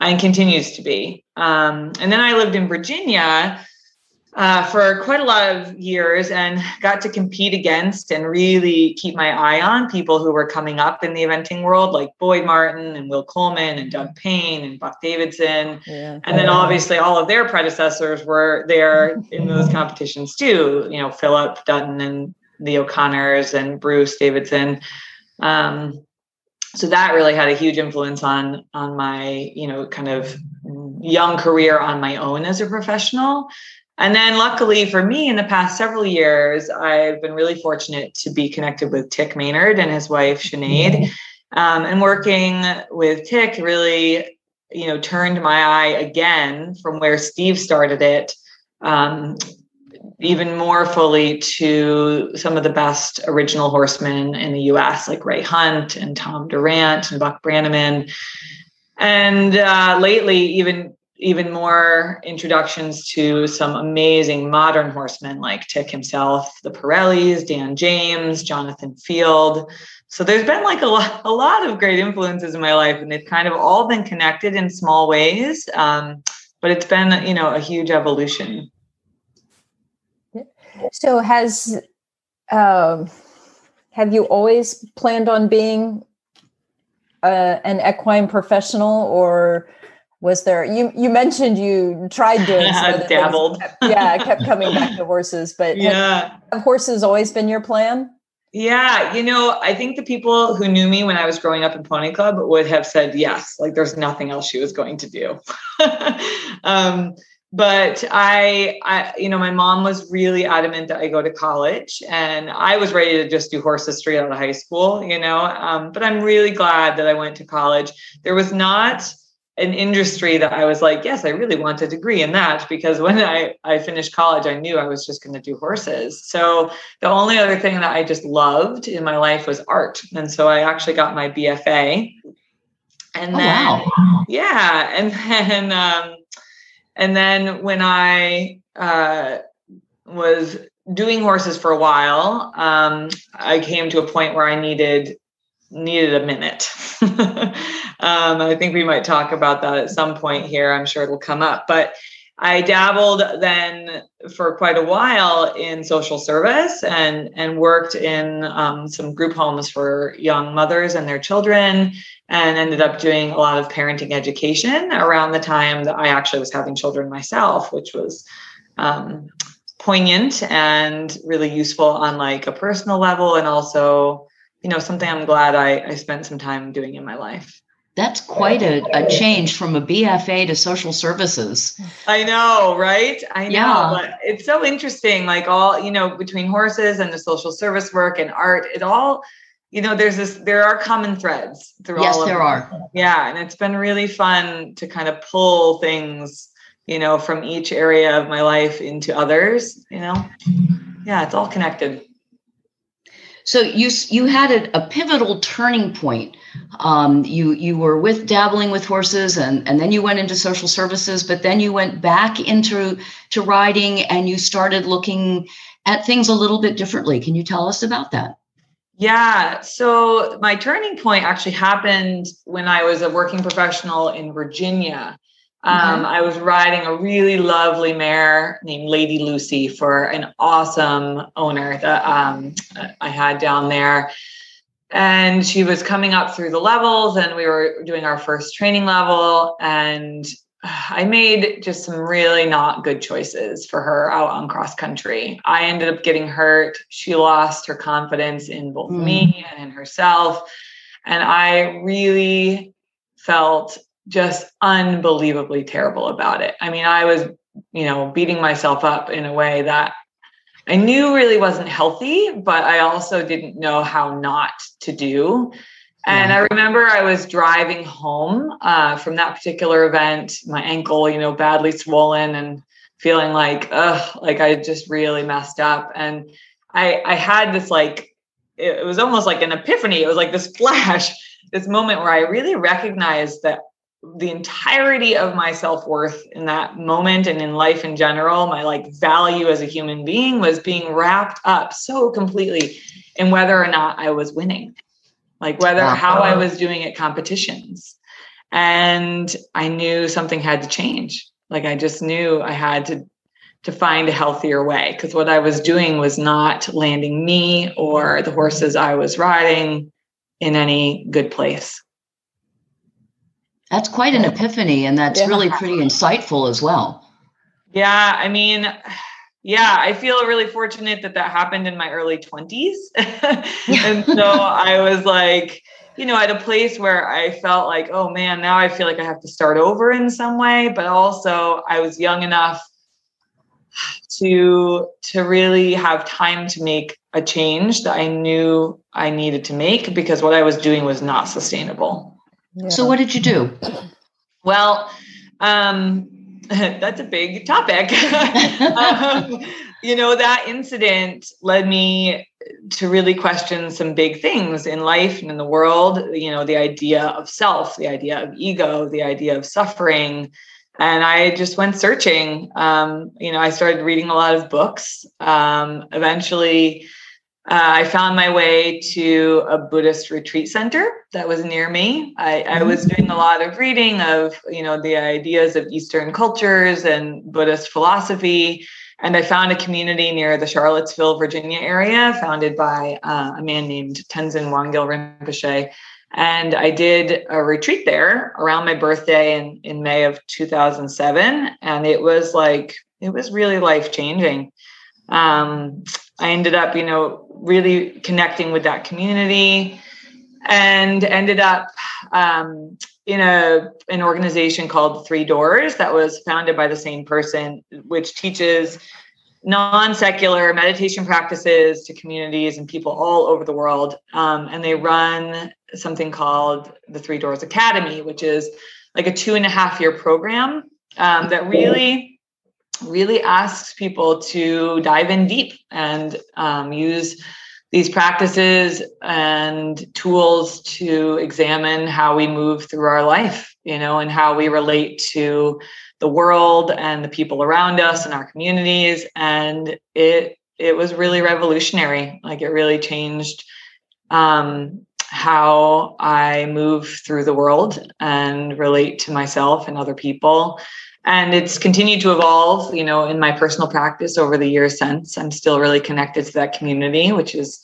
and continues to be. Um, and then i lived in virginia uh, for quite a lot of years and got to compete against and really keep my eye on people who were coming up in the eventing world, like Boyd Martin and Will Coleman and Doug Payne and Buck Davidson. Yeah. And then obviously all of their predecessors were there in those competitions too, you know, Philip Dutton and the O'Connors and Bruce Davidson. Um, so that really had a huge influence on on my you know kind of young career on my own as a professional and then, luckily for me, in the past several years, I've been really fortunate to be connected with Tik Maynard and his wife Sinead. Um, and working with Tik really, you know, turned my eye again from where Steve started it, um, even more fully to some of the best original horsemen in the U.S., like Ray Hunt and Tom Dorrance and Buck Brannaman. And uh, lately, even even more introductions to some amazing modern horsemen like Tik himself, the Parellis, Dan James, Jonathan Field. So there's been like a lot, a lot of great influences in my life, and they've kind of all been connected in small ways. Um, but it's been, you know, a huge evolution. So has um, have you always planned on being uh, an equine professional, or was there you you mentioned you tried doing some dabbled kept, yeah kept coming back to horses but yeah have, have horses always been your plan yeah you know i think the people who knew me when i was growing up in pony club would have said yes like there's nothing else she was going to do um, but I, I, you know, my mom was really adamant that I go to college, and I was ready to just do horses straight out of high school, you know. Um, but I'm really glad that I went to college. There was not an industry that I was like, yes, I really want a degree in that because when I, I finished college, I knew I was just going to do horses. So the only other thing that I just loved in my life was art. And so I actually got my BFA. And oh, then, wow. yeah. And then, um, and then when I uh, was doing horses for a while, um, I came to a point where I needed needed a minute. um, I think we might talk about that at some point here. I'm sure it'll come up, but I dabbled then for quite a while in social service and and worked in um, some group homes for young mothers and their children, and ended up doing a lot of parenting education around the time that I actually was having children myself, which was um, poignant and really useful on like a personal level, and also you know something I'm glad I, I spent some time doing in my life. That's quite a, a change from a BFA to social services. I know, right? I know. Yeah. But it's so interesting. Like all, you know, between horses and the social service work and art, it all, you know, there's this, there are common threads through yes, all of there them. are. Yeah. And it's been really fun to kind of pull things, you know, from each area of my life into others, you know? Yeah, it's all connected. So you you had a, a pivotal turning point. Um, you you were with dabbling with horses, and and then you went into social services, but then you went back into to riding, and you started looking at things a little bit differently. Can you tell us about that? Yeah. So my turning point actually happened when I was a working professional in Virginia. Um, I was riding a really lovely mare named Lady Lucy for an awesome owner that um, I had down there. And she was coming up through the levels, and we were doing our first training level. And I made just some really not good choices for her out on cross country. I ended up getting hurt. She lost her confidence in both mm. me and in herself. And I really felt just unbelievably terrible about it. I mean, I was, you know, beating myself up in a way that I knew really wasn't healthy, but I also didn't know how not to do. And yeah. I remember I was driving home uh, from that particular event, my ankle, you know, badly swollen and feeling like, ugh, like I just really messed up. And I, I had this like, it was almost like an epiphany. It was like this flash, this moment where I really recognized that the entirety of my self-worth in that moment and in life in general my like value as a human being was being wrapped up so completely in whether or not i was winning like whether how i was doing at competitions. And i knew something had to change. Like i just knew i had to to find a healthier way because what i was doing was not landing me or the horses i was riding in any good place that's quite an epiphany, and that's yeah. really pretty insightful as well. Yeah, I mean, yeah, I feel really fortunate that that happened in my early 20s. and so I was like, you know, at a place where I felt like, oh man, now I feel like I have to start over in some way, but also I was young enough to to really have time to make a change that I knew I needed to make because what I was doing was not sustainable. So what did you do? Well, um, that's a big topic. um, you know, that incident led me to really question some big things in life and in the world. You know, the idea of self, the idea of ego, the idea of suffering. And I just went searching. Um, you know, I started reading a lot of books. Um, eventually, uh, I found my way to a Buddhist retreat center that was near me. I, I, was mm-hmm. doing a lot of reading of, you know, the ideas of Eastern cultures and Buddhist philosophy. And I found a community near the Charlottesville, Virginia area, founded by uh, a man named Tenzin Wangyal Rinpoche. And I did a retreat there around my birthday in, in May of 2007. And it was like, it was really life changing. Um, I ended up, you know, really connecting with that community and ended up um, in a an organization called Three Doors that was founded by the same person, which teaches non-secular meditation practices to communities and people all over the world. Um, and they run something called the Three Doors Academy, which is like a two and a half year program um, that really, really asks people to dive in deep and um, use these practices and tools to examine how we move through our life, you know, and how we relate to the world and the people around us and our communities. And it it was really revolutionary. Like it really changed um, how I move through the world and relate to myself and other people and it's continued to evolve you know in my personal practice over the years since. I'm still really connected to that community which is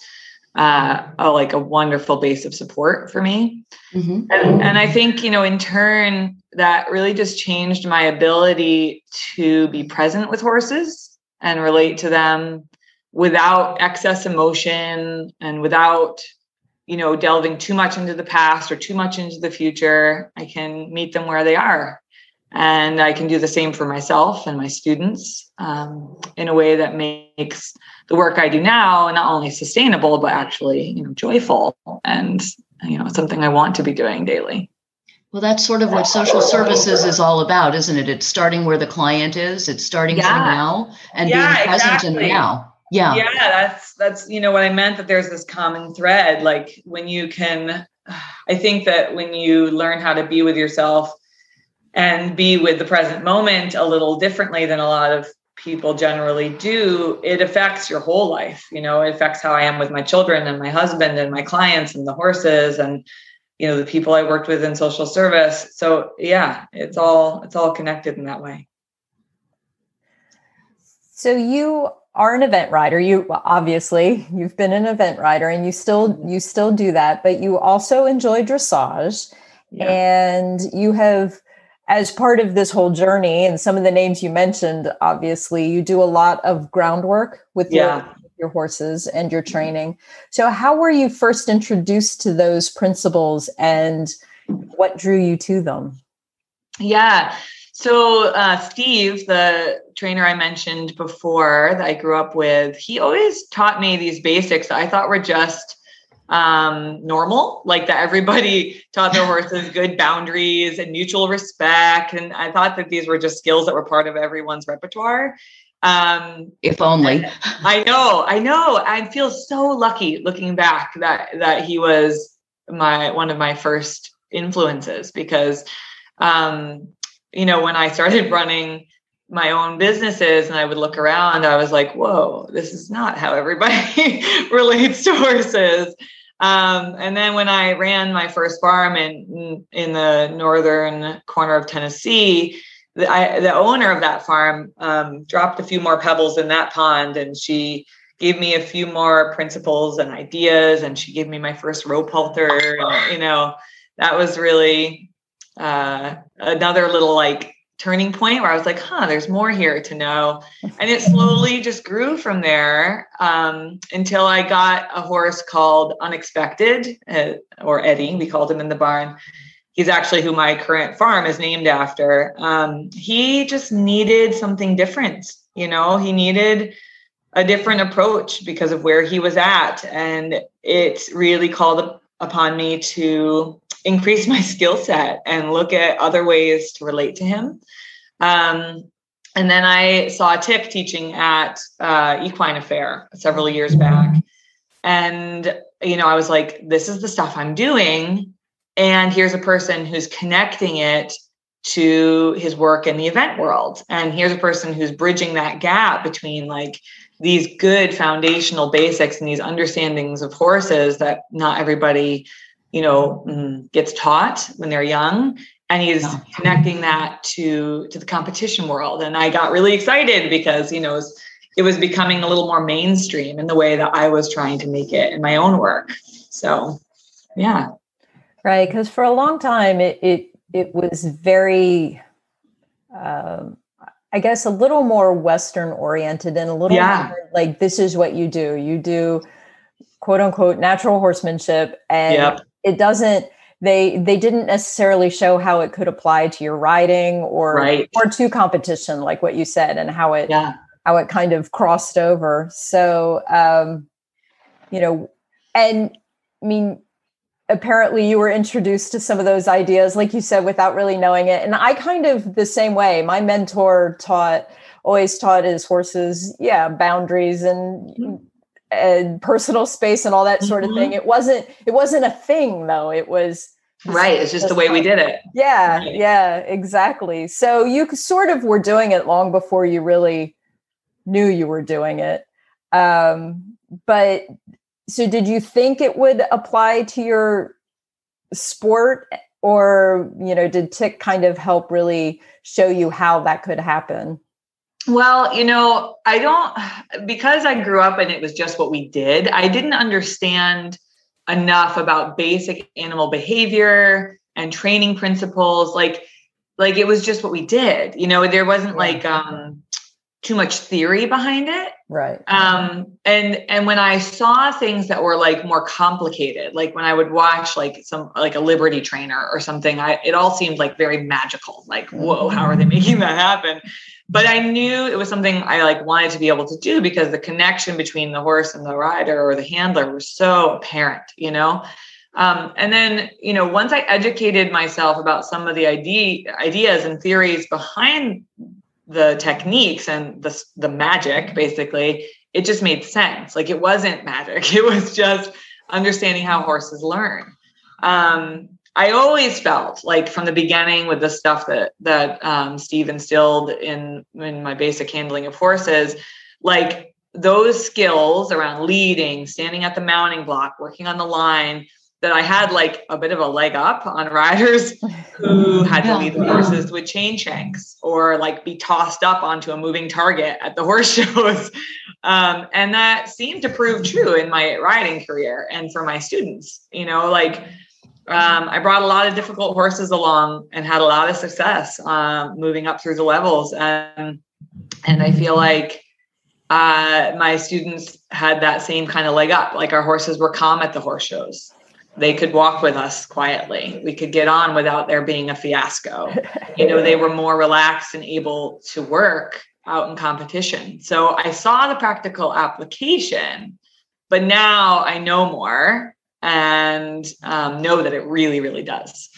uh, a, like a wonderful base of support for me. Mm-hmm. and, and i think you know in turn that really just changed my ability to be present with horses and relate to them without excess emotion and without you know delving too much into the past or too much into the future. I can meet them where they are and I can do the same for myself and my students um, in a way that makes the work I do now not only sustainable but actually you know joyful and you know something I want to be doing daily. Well, that's sort of what social services is all about, isn't it? It's starting where the client is. It's starting yeah. from now and yeah, being present exactly. in the now. Yeah. Yeah, that's that's you know what I meant that there's this common thread. Like when you can I think that when you learn how to be with yourself and be with the present moment a little differently than a lot of people generally do, it affects your whole life. You know, it affects how I am with my children and my husband and my clients and the horses and you know the people I worked with in social service. So yeah, it's all it's all connected in that way. So you are an event rider. You obviously you've been an event rider and you still mm-hmm. you still do that, but you also enjoy dressage yeah. and you have as part of this whole journey and some of the names you mentioned obviously you do a lot of groundwork with yeah. your your horses and your training. So how were you first introduced to those principles and what drew you to them? Yeah. So uh, steve the trainer i mentioned before that i grew up with he always taught me these basics that i thought were just um, normal, like that everybody taught their horses good boundaries and mutual respect. And I thought that these were just skills that were part of everyone's repertoire. Um, if only. I know, I know. I feel so lucky looking back that that he was my one of my first influences because um, you know, when I started running my own businesses and I would look around, I was like, whoa, this is not how everybody relates to horses. Um, and then when I ran my first farm in in the northern corner of Tennessee, the, I, the owner of that farm um, dropped a few more pebbles in that pond, and she gave me a few more principles and ideas, and she gave me my first rope halter. And, you know, that was really uh, another little like turning point where I was like, huh, there's more here to know. And it slowly just grew from there um, until I got a horse called Unexpected, uh, or Eddie, we called him in the barn. He's actually who my current farm is named after. Um, he just needed something different. You know, he needed a different approach because of where he was at. And it really called upon me to increase my skill set and look at other ways to relate to him. Um, and then I saw Tik teaching at uh, Equine Affaire several years back. And, you know, I was like, this is the stuff I'm doing. And here's a person who's connecting it to his work in the event world. And here's a person who's bridging that gap between like these good foundational basics and these understandings of horses that not everybody you know mm, gets taught when they're young and he's connecting that to to the competition world and i got really excited because you know it was, it was becoming a little more mainstream in the way that i was trying to make it in my own work so yeah right because for a long time it it, it was very um, I guess a little more Western oriented and a little yeah. more like this is what you do. You do quote unquote natural horsemanship and yep. It doesn't they they didn't necessarily show how it could apply to your riding or right. or to competition like what you said and how it yeah. how it kind of crossed over so um you know and i mean apparently you were introduced to some of those ideas like you said without really knowing it and i kind of the same way my mentor taught always taught his horses yeah boundaries and mm-hmm. And personal space and all that sort mm-hmm. of thing. It wasn't it wasn't a thing though. It was right it's just the way we did it. Yeah right. yeah exactly. So you sort of were doing it long before you really knew you were doing it. Um but so did you think it would apply to your sport or you know did Tik kind of help really show you how that could happen well you know i don't because i grew up and it was just what we did i didn't understand enough about basic animal behavior and training principles. Like like it was just what we did you know there wasn't like um too much theory behind it. Right. Um and and when i saw things that were like more complicated like when i would watch like some like a liberty trainer or something i it all seemed like very magical like whoa how are they making that happen but i knew it was something i like wanted to be able to do because the connection between the horse and the rider or the handler was so apparent you know? Um, and then you know once i educated myself about some of the idea, ideas and theories behind the techniques and the the magic basically it just made sense. Like it wasn't magic. It was just understanding how horses learn. Um, i always felt like from the beginning with the stuff that that um, steve instilled in in my basic handling of horses like those skills around leading standing at the mounting block working on the line that I had like a bit of a leg up on riders who had to lead the horses with chain shanks or like be tossed up onto a moving target at the horse shows. Um, and that seemed to prove true in my riding career and for my students. You know, like um, I brought a lot of difficult horses along and had a lot of success um, moving up through the levels. And, and I feel like uh, my students had that same kind of leg up. Like our horses were calm at the horse shows they could walk with us quietly. We could get on without there being a fiasco. You know, they were more relaxed and able to work out in competition. So I saw the practical application, but now I know more and um, know that it really, really does.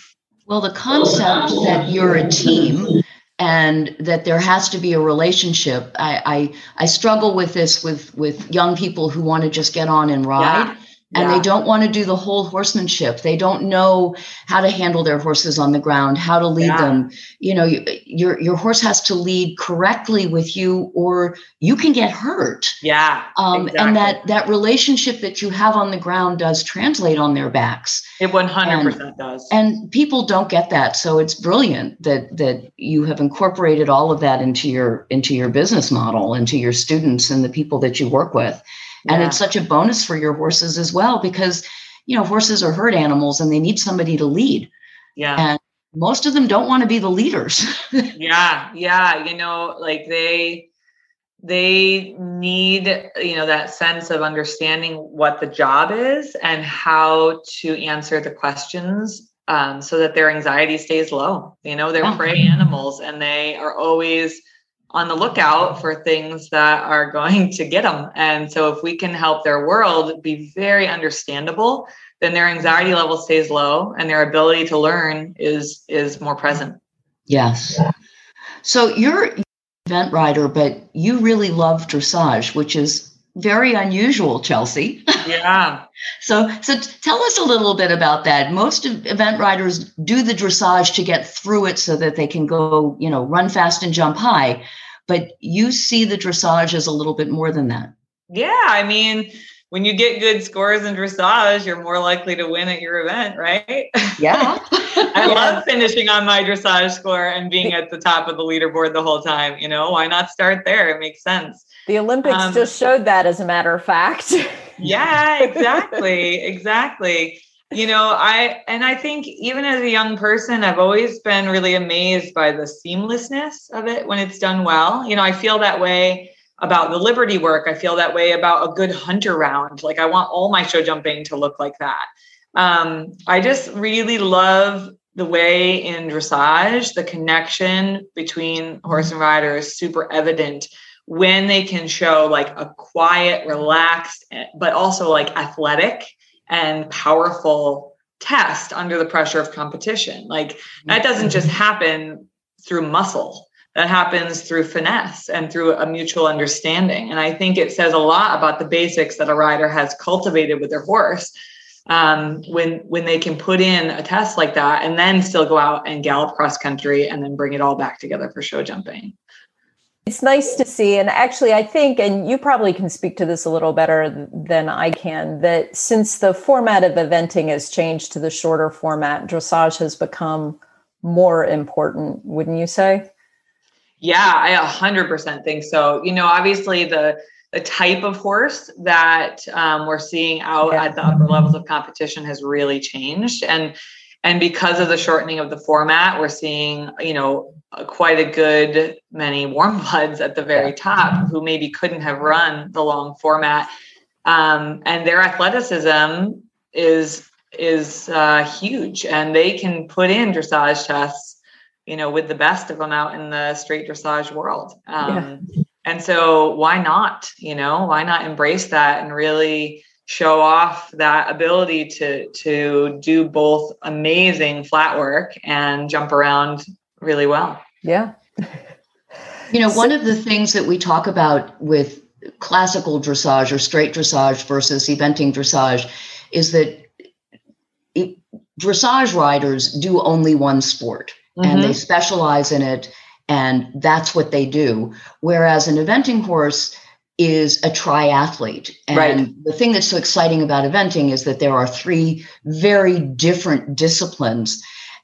Well, the concept that you're a team and that there has to be a relationship. I, I, I struggle with this with with young people who want to just get on and ride. Yeah and yeah. they don't want to do the whole horsemanship. They don't know how to handle their horses on the ground how to lead yeah. them. You know you, your your horse has to lead correctly with you or you can get hurt. Yeah um, exactly. and that that relationship that you have on the ground does translate on their backs. It 100% and, does. and people don't get that. So it's brilliant that that you have incorporated all of that into your into your business model into your students and the people that you work with and it's such a bonus for your horses as well because, you know, horses are herd animals and they need somebody to lead. Yeah. And most of them don't want to be the leaders. yeah. Yeah. You know, like they, they need you know that sense of understanding what the job is and how to answer the questions um, so that their anxiety stays low you know they're prey animals and they are always on the lookout for things that are going to get them. And so if we can help their world be very understandable, then their anxiety level stays low and their ability to learn is is more present. Yes. So you're event rider, but you really love dressage, which is very unusual, Chelsea. Yeah. so so tell us a little bit about that. Most event riders do the dressage to get through it so that they can go, you know, run fast and jump high but you see the dressage as a little bit more than that. Yeah, I mean, when you get good scores in dressage, you're more likely to win at your event, right? Yeah. I love finishing on my dressage score and being at the top of the leaderboard the whole time. You know, why not start there? It makes sense. The Olympics um, just showed that, as a matter of fact. yeah, exactly. exactly you know i and i think even as a young person i've always been really amazed by the seamlessness of it when it's done well. You know i feel that way about the liberty work. I feel that way about a good hunter round. Like i want all my show jumping to look like that. Um, I just really love the way in dressage the connection between horse and rider is super evident when they can show like a quiet, relaxed, but also like athletic and powerful test under the pressure of competition. Like that doesn't just happen through muscle. That happens through finesse and through a mutual understanding. And I think it says a lot about the basics that a rider has cultivated with their horse um, when when they can put in a test like that and then still go out and gallop cross country and then bring it all back together for show jumping. It's nice to see. And actually, I think, and you probably can speak to this a little better than I can, that since the format of eventing has changed to the shorter format, dressage has become more important, wouldn't you say? Yeah, I 100% think so. You know, obviously, the the type of horse that um, we're seeing out yeah. at the upper levels of competition has really changed and and because of the shortening of the format we're seeing you know quite a good many warm bloods at the very top who maybe couldn't have run the long format. Um, and their athleticism is is uh, huge and they can put in dressage tests you know with the best of them out in the straight dressage world. Um, yeah. and so why not you know why not embrace that and really show off that ability to to do both amazing flat work and jump around really well. Yeah. you know, one of the things that we talk about with classical dressage or straight dressage versus eventing dressage is that it, dressage riders do only one sport mm-hmm. and they specialize in it and that's what they do whereas an eventing horse is a triathlete. And right. the thing that's so exciting about eventing is that there are three very different disciplines.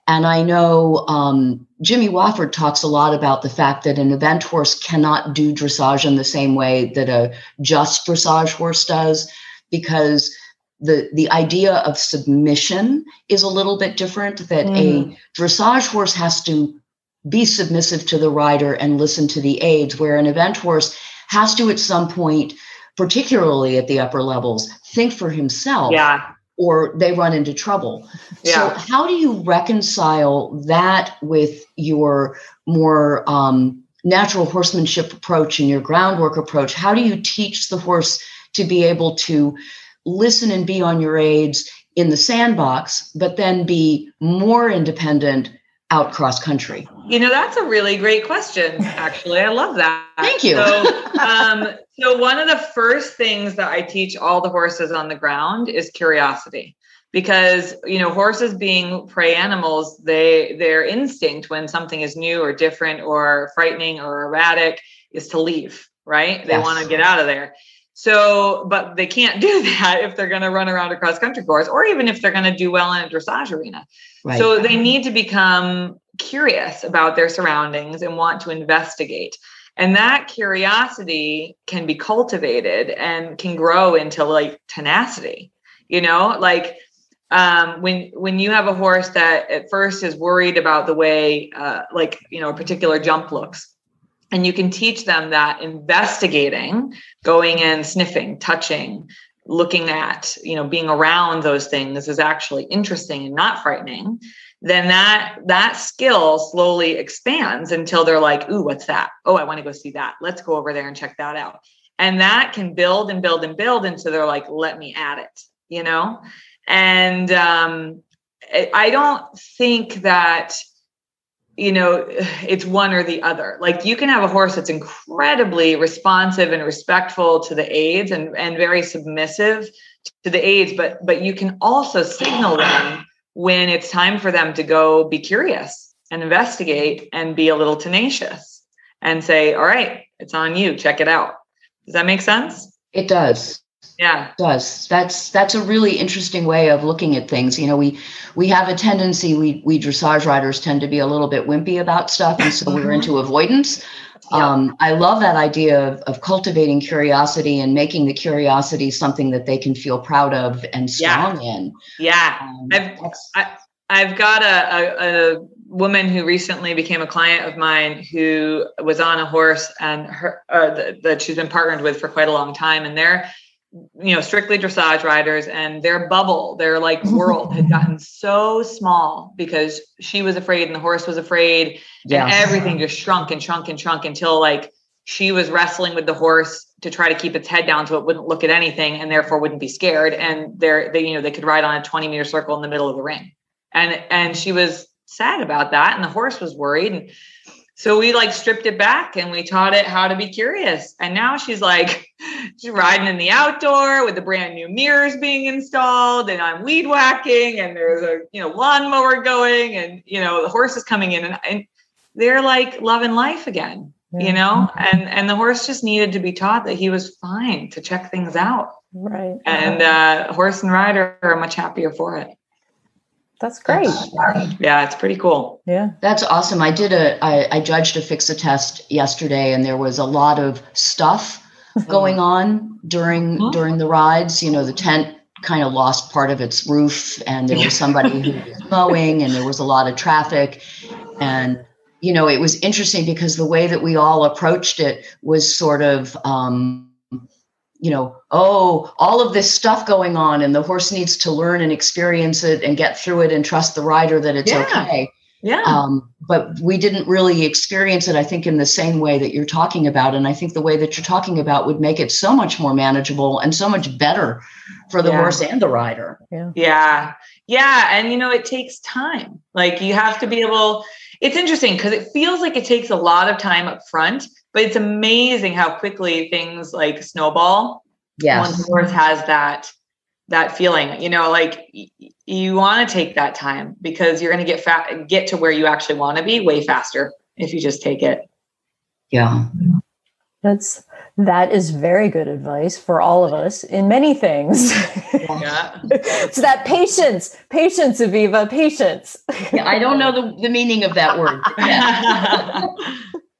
And I know um, Jimmy Wofford talks a lot about the fact that an event horse cannot do dressage in the same way that a just dressage horse does, because the, the idea of submission is a little bit different, that mm. a dressage horse has to be submissive to the rider and listen to the aids, where an event horse has to at some point, particularly at the upper levels, think for himself. Yeah. Or they run into trouble. Yeah. So, how do you reconcile that with your more um, natural horsemanship approach and your groundwork approach? How do you teach the horse to be able to listen and be on your aids in the sandbox, but then be more independent out cross country? You know, that's a really great question. Actually, I love that. Thank you. So, um, so one of the first things that I teach all the horses on the ground is curiosity, because you know, horses being prey animals, they their instinct when something is new or different or frightening or erratic is to leave. Right? They yes. want to get out of there. So, but they can't do that if they're going to run around a cross country course or even if they're going to do well in a dressage arena. Right. So, they need to become curious about their surroundings and want to investigate. And that curiosity can be cultivated and can grow into like tenacity. You know, like um, when when you have a horse that at first is worried about the way uh, like you know a particular jump looks and you can teach them that investigating going in sniffing touching looking at you know being around those things is actually interesting and not frightening then that that skill slowly expands until they're like ooh what's that? Oh i want to go see that. Let's go over there and check that out. And that can build and build and build until they're like let me add it you know? And um, i don't think that you know it's one or the other. Like you can have a horse that's incredibly responsive and respectful to the aids and and very submissive to the aids but but you can also signal them when it's time for them to go be curious and investigate and be a little tenacious and say all right it's on you. Check it out. Does that make sense? It does yeah. It does. That's that's a really interesting way of looking at things. You know we we have a tendency we we dressage riders tend to be a little bit wimpy about stuff and so we're into avoidance. Um, i love that idea of, of cultivating curiosity and making the curiosity something that they can feel proud of and strong yeah. in. Yeah. Um, I've, I, I've got a, a, a woman who recently became a client of mine who was on a horse and her uh, that she's been partnered with for quite a long time and they're you know, strictly dressage riders and their bubble, their like world had gotten so small because she was afraid and the horse was afraid yeah. and everything just shrunk and shrunk and shrunk until like she was wrestling with the horse to try to keep its head down so it wouldn't look at anything and therefore wouldn't be scared. And they're, they, you know, they could ride on a 20 meter circle in the middle of the ring. And, and she was sad about that. And the horse was worried. And so we like stripped it back and we taught it how to be curious. And now she's like, she's riding in the outdoor with the brand new mirrors being installed and I'm weed whacking and there's a, you know, lawnmower going and, you know, the horse is coming in and, and they're like loving life again, yeah. you know, and, and the horse just needed to be taught that he was fine to check things out. Right. And uh, horse and rider are much happier for it. That's great. yeah, it's pretty cool. Yeah. That's awesome. I did a I, I judged a fix a test yesterday and there was a lot of stuff going on during mm-hmm. during the rides. You know, the tent kind of lost part of its roof and there was somebody who was mowing and there was a lot of traffic. And, you know, it was interesting because the way that we all approached it was sort of um you know, oh, all of this stuff going on, and the horse needs to learn and experience it and get through it and trust the rider that it's yeah. okay. Yeah. Um, but we didn't really experience it, I think, in the same way that you're talking about. And I think the way that you're talking about would make it so much more manageable and so much better for the yeah. horse and the rider. Yeah. Yeah. Yeah. And, you know, it takes time. Like you have to be able, it's interesting because it feels like it takes a lot of time up front, but it's amazing how quickly things like snowball. Yes. Once the horse has that that feeling, you know, like y- you want to take that time because you're going to get fat, get to where you actually want to be way faster if you just take it. Yeah. That's that is very good advice for all of us in many things. Yeah. so that patience, patience, Aviva, patience. yeah, I don't know the, the meaning of that word.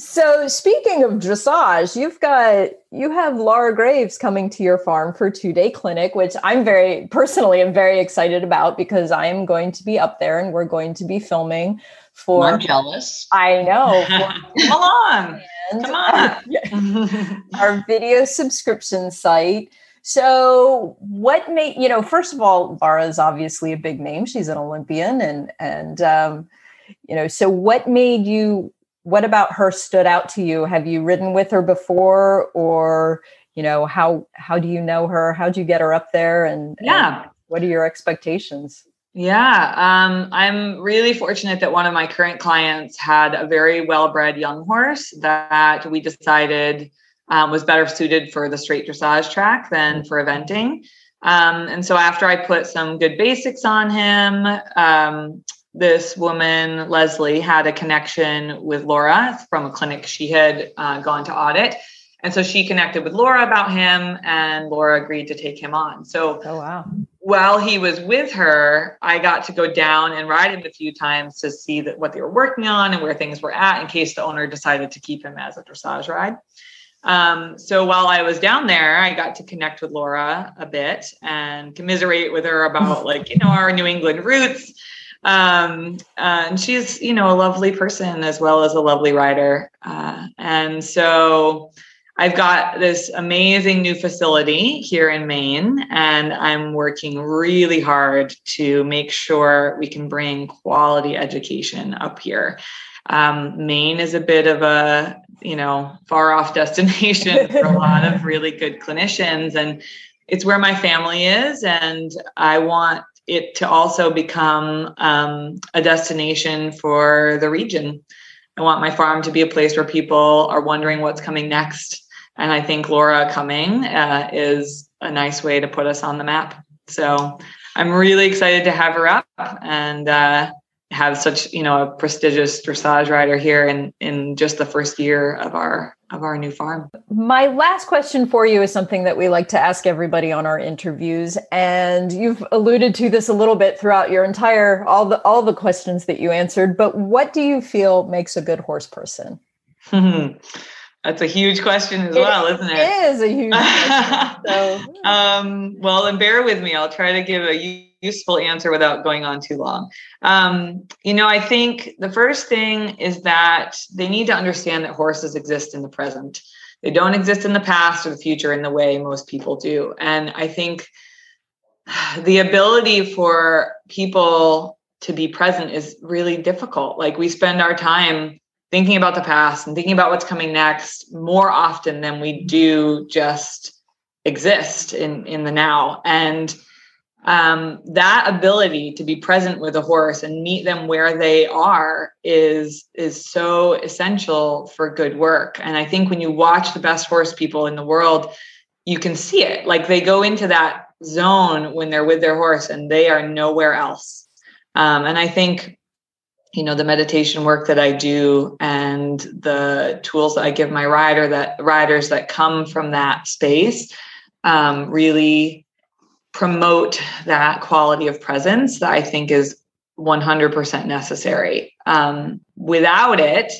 So speaking of dressage, you've got you have Laura Graves coming to your farm for two day clinic, which I'm very personally am very excited about because I am going to be up there and we're going to be filming for. I'm jealous. I know. Come on, come on. our video subscription site. So, what made you know? First of all, Laura is obviously a big name. She's an Olympian, and and um, you know. So, what made you what about her stood out to you? Have you ridden with her before or you know how how do you know her? How'd you get her up there and yeah, and what are your expectations? Yeah, um, I'm really fortunate that one of my current clients had a very well bred young horse that we decided um, was better suited for the straight dressage track than for eventing. Um, and so after I put some good basics on him, um, this woman, Leslie, had a connection with Laura from a clinic she had uh, gone to audit. And so she connected with Laura about him, and Laura agreed to take him on. So, oh, wow. while he was with her, I got to go down and ride him a few times to see that what they were working on and where things were at in case the owner decided to keep him as a dressage ride. Um, so while I was down there, I got to connect with Laura a bit and commiserate with her about like, you know, our New England roots um, uh, and she's you know a lovely person as well as a lovely writer. Uh, and so i've got this amazing new facility here in maine and i'm working really hard to make sure we can bring quality education up here. Um, maine is a bit of a you know far off destination for a lot of really good clinicians and it's where my family is and i want it to also become um, a destination for the region. I want my farm to be a place where people are wondering what's coming next. And I think Laura coming uh, is a nice way to put us on the map. So I'm really excited to have her up and uh, have such you know a prestigious dressage rider here in in just the first year of our of our new farm. My last question for you is something that we like to ask everybody on our interviews and you've alluded to this a little bit throughout your entire all the all the questions that you answered but what do you feel makes a good horse person? That's a huge question as it well, isn't it? It is a huge question. so. um, well, and bear with me. I'll try to give a useful answer without going on too long. Um, you know, I think the first thing is that they need to understand that horses exist in the present. They don't exist in the past or the future in the way most people do. And I think the ability for people to be present is really difficult. Like we spend our time thinking about the past and thinking about what's coming next more often than we do just exist in in the now. And um, that ability to be present with a horse and meet them where they are is is so essential for good work. And i think when you watch the best horse people in the world you can see it. Like they go into that zone when they're with their horse and they are nowhere else. Um, and i think you know the meditation work that i do and the tools that i give my rider that riders that come from that space um, really promote that quality of presence that i think is 100% necessary. Um, without it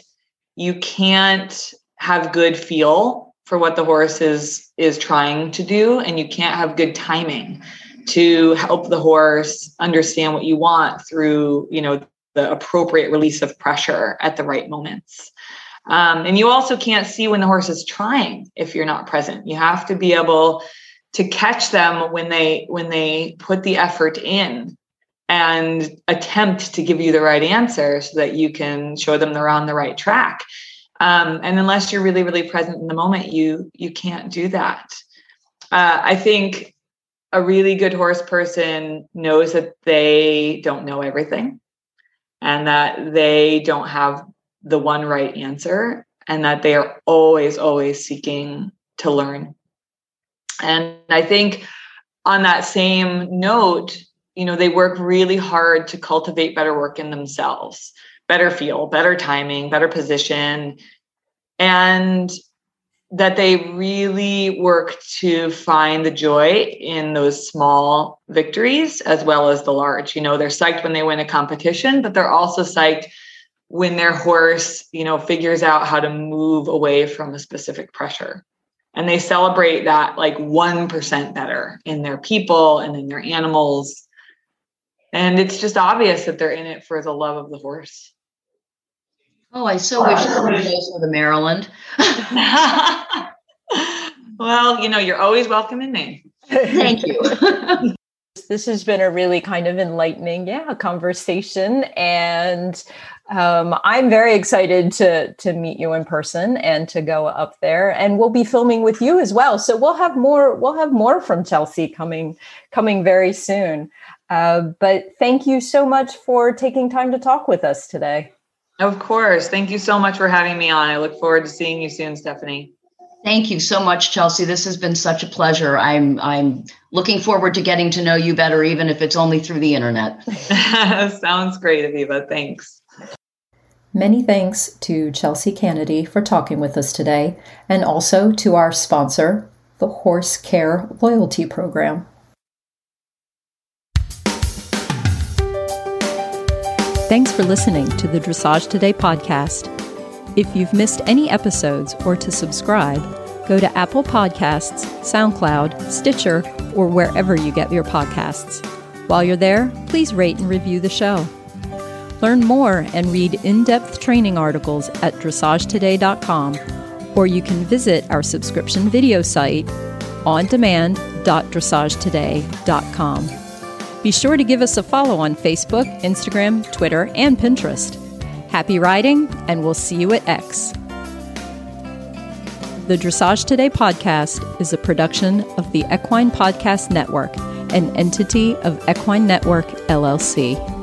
you can't have good feel for what the horse is is trying to do and you can't have good timing to help the horse understand what you want through you know the appropriate release of pressure at the right moments. Um, and you also can't see when the horse is trying if you're not present. You have to be able to catch them when they when they put the effort in and attempt to give you the right answer so that you can show them they're on the right track. Um, and unless you're really really present in the moment, you you can't do that. Uh, I think a really good horse person knows that they don't know everything and that they don't have the one right answer and that they are always, always seeking to learn. And I think on that same note, you know, they work really hard to cultivate better work in themselves, better feel, better timing, better position. And that they really work to find the joy in those small victories as well as the large. You know, they're psyched when they win a competition, but they're also psyched when their horse, you know, figures out how to move away from a specific pressure. And they celebrate that like 1% better in their people and in their animals. And it's just obvious that they're in it for the love of the horse. Oh, I so wish somebody goes with a Maryland. well, you know, you're always welcome in Maine. Thank you. this has been a really kind of enlightening, yeah, conversation, and um, I'm very excited to to meet you in person and to go up there. And we'll be filming with you as well, so we'll have more. We'll have more from Chelsea coming coming very soon. Uh, but thank you so much for taking time to talk with us today. Of course. Thank you so much for having me on. I look forward to seeing you soon, Stephanie. Thank you so much, Chelsea. This has been such a pleasure. I'm I'm looking forward to getting to know you better, even if it's only through the internet. Sounds great, Aviva. Thanks. Many thanks to Chelsea Canedy for talking with us today, and also to our sponsor, the Horse Care Loyalty Program. Thanks for listening to the Dressage Today podcast. If you've missed any episodes or to subscribe, go to Apple Podcasts, SoundCloud, Stitcher, or wherever you get your podcasts. While you're there, please rate and review the show. Learn more and read in depth training articles at dressagetoday.com, or you can visit our subscription video site on demand.dressagetoday.com. Be sure to give us a follow on Facebook, Instagram, Twitter, and Pinterest. Happy riding, and we'll see you at X. The Dressage Today podcast is a production of the Equine Podcast Network, an entity of Equine Network, LLC.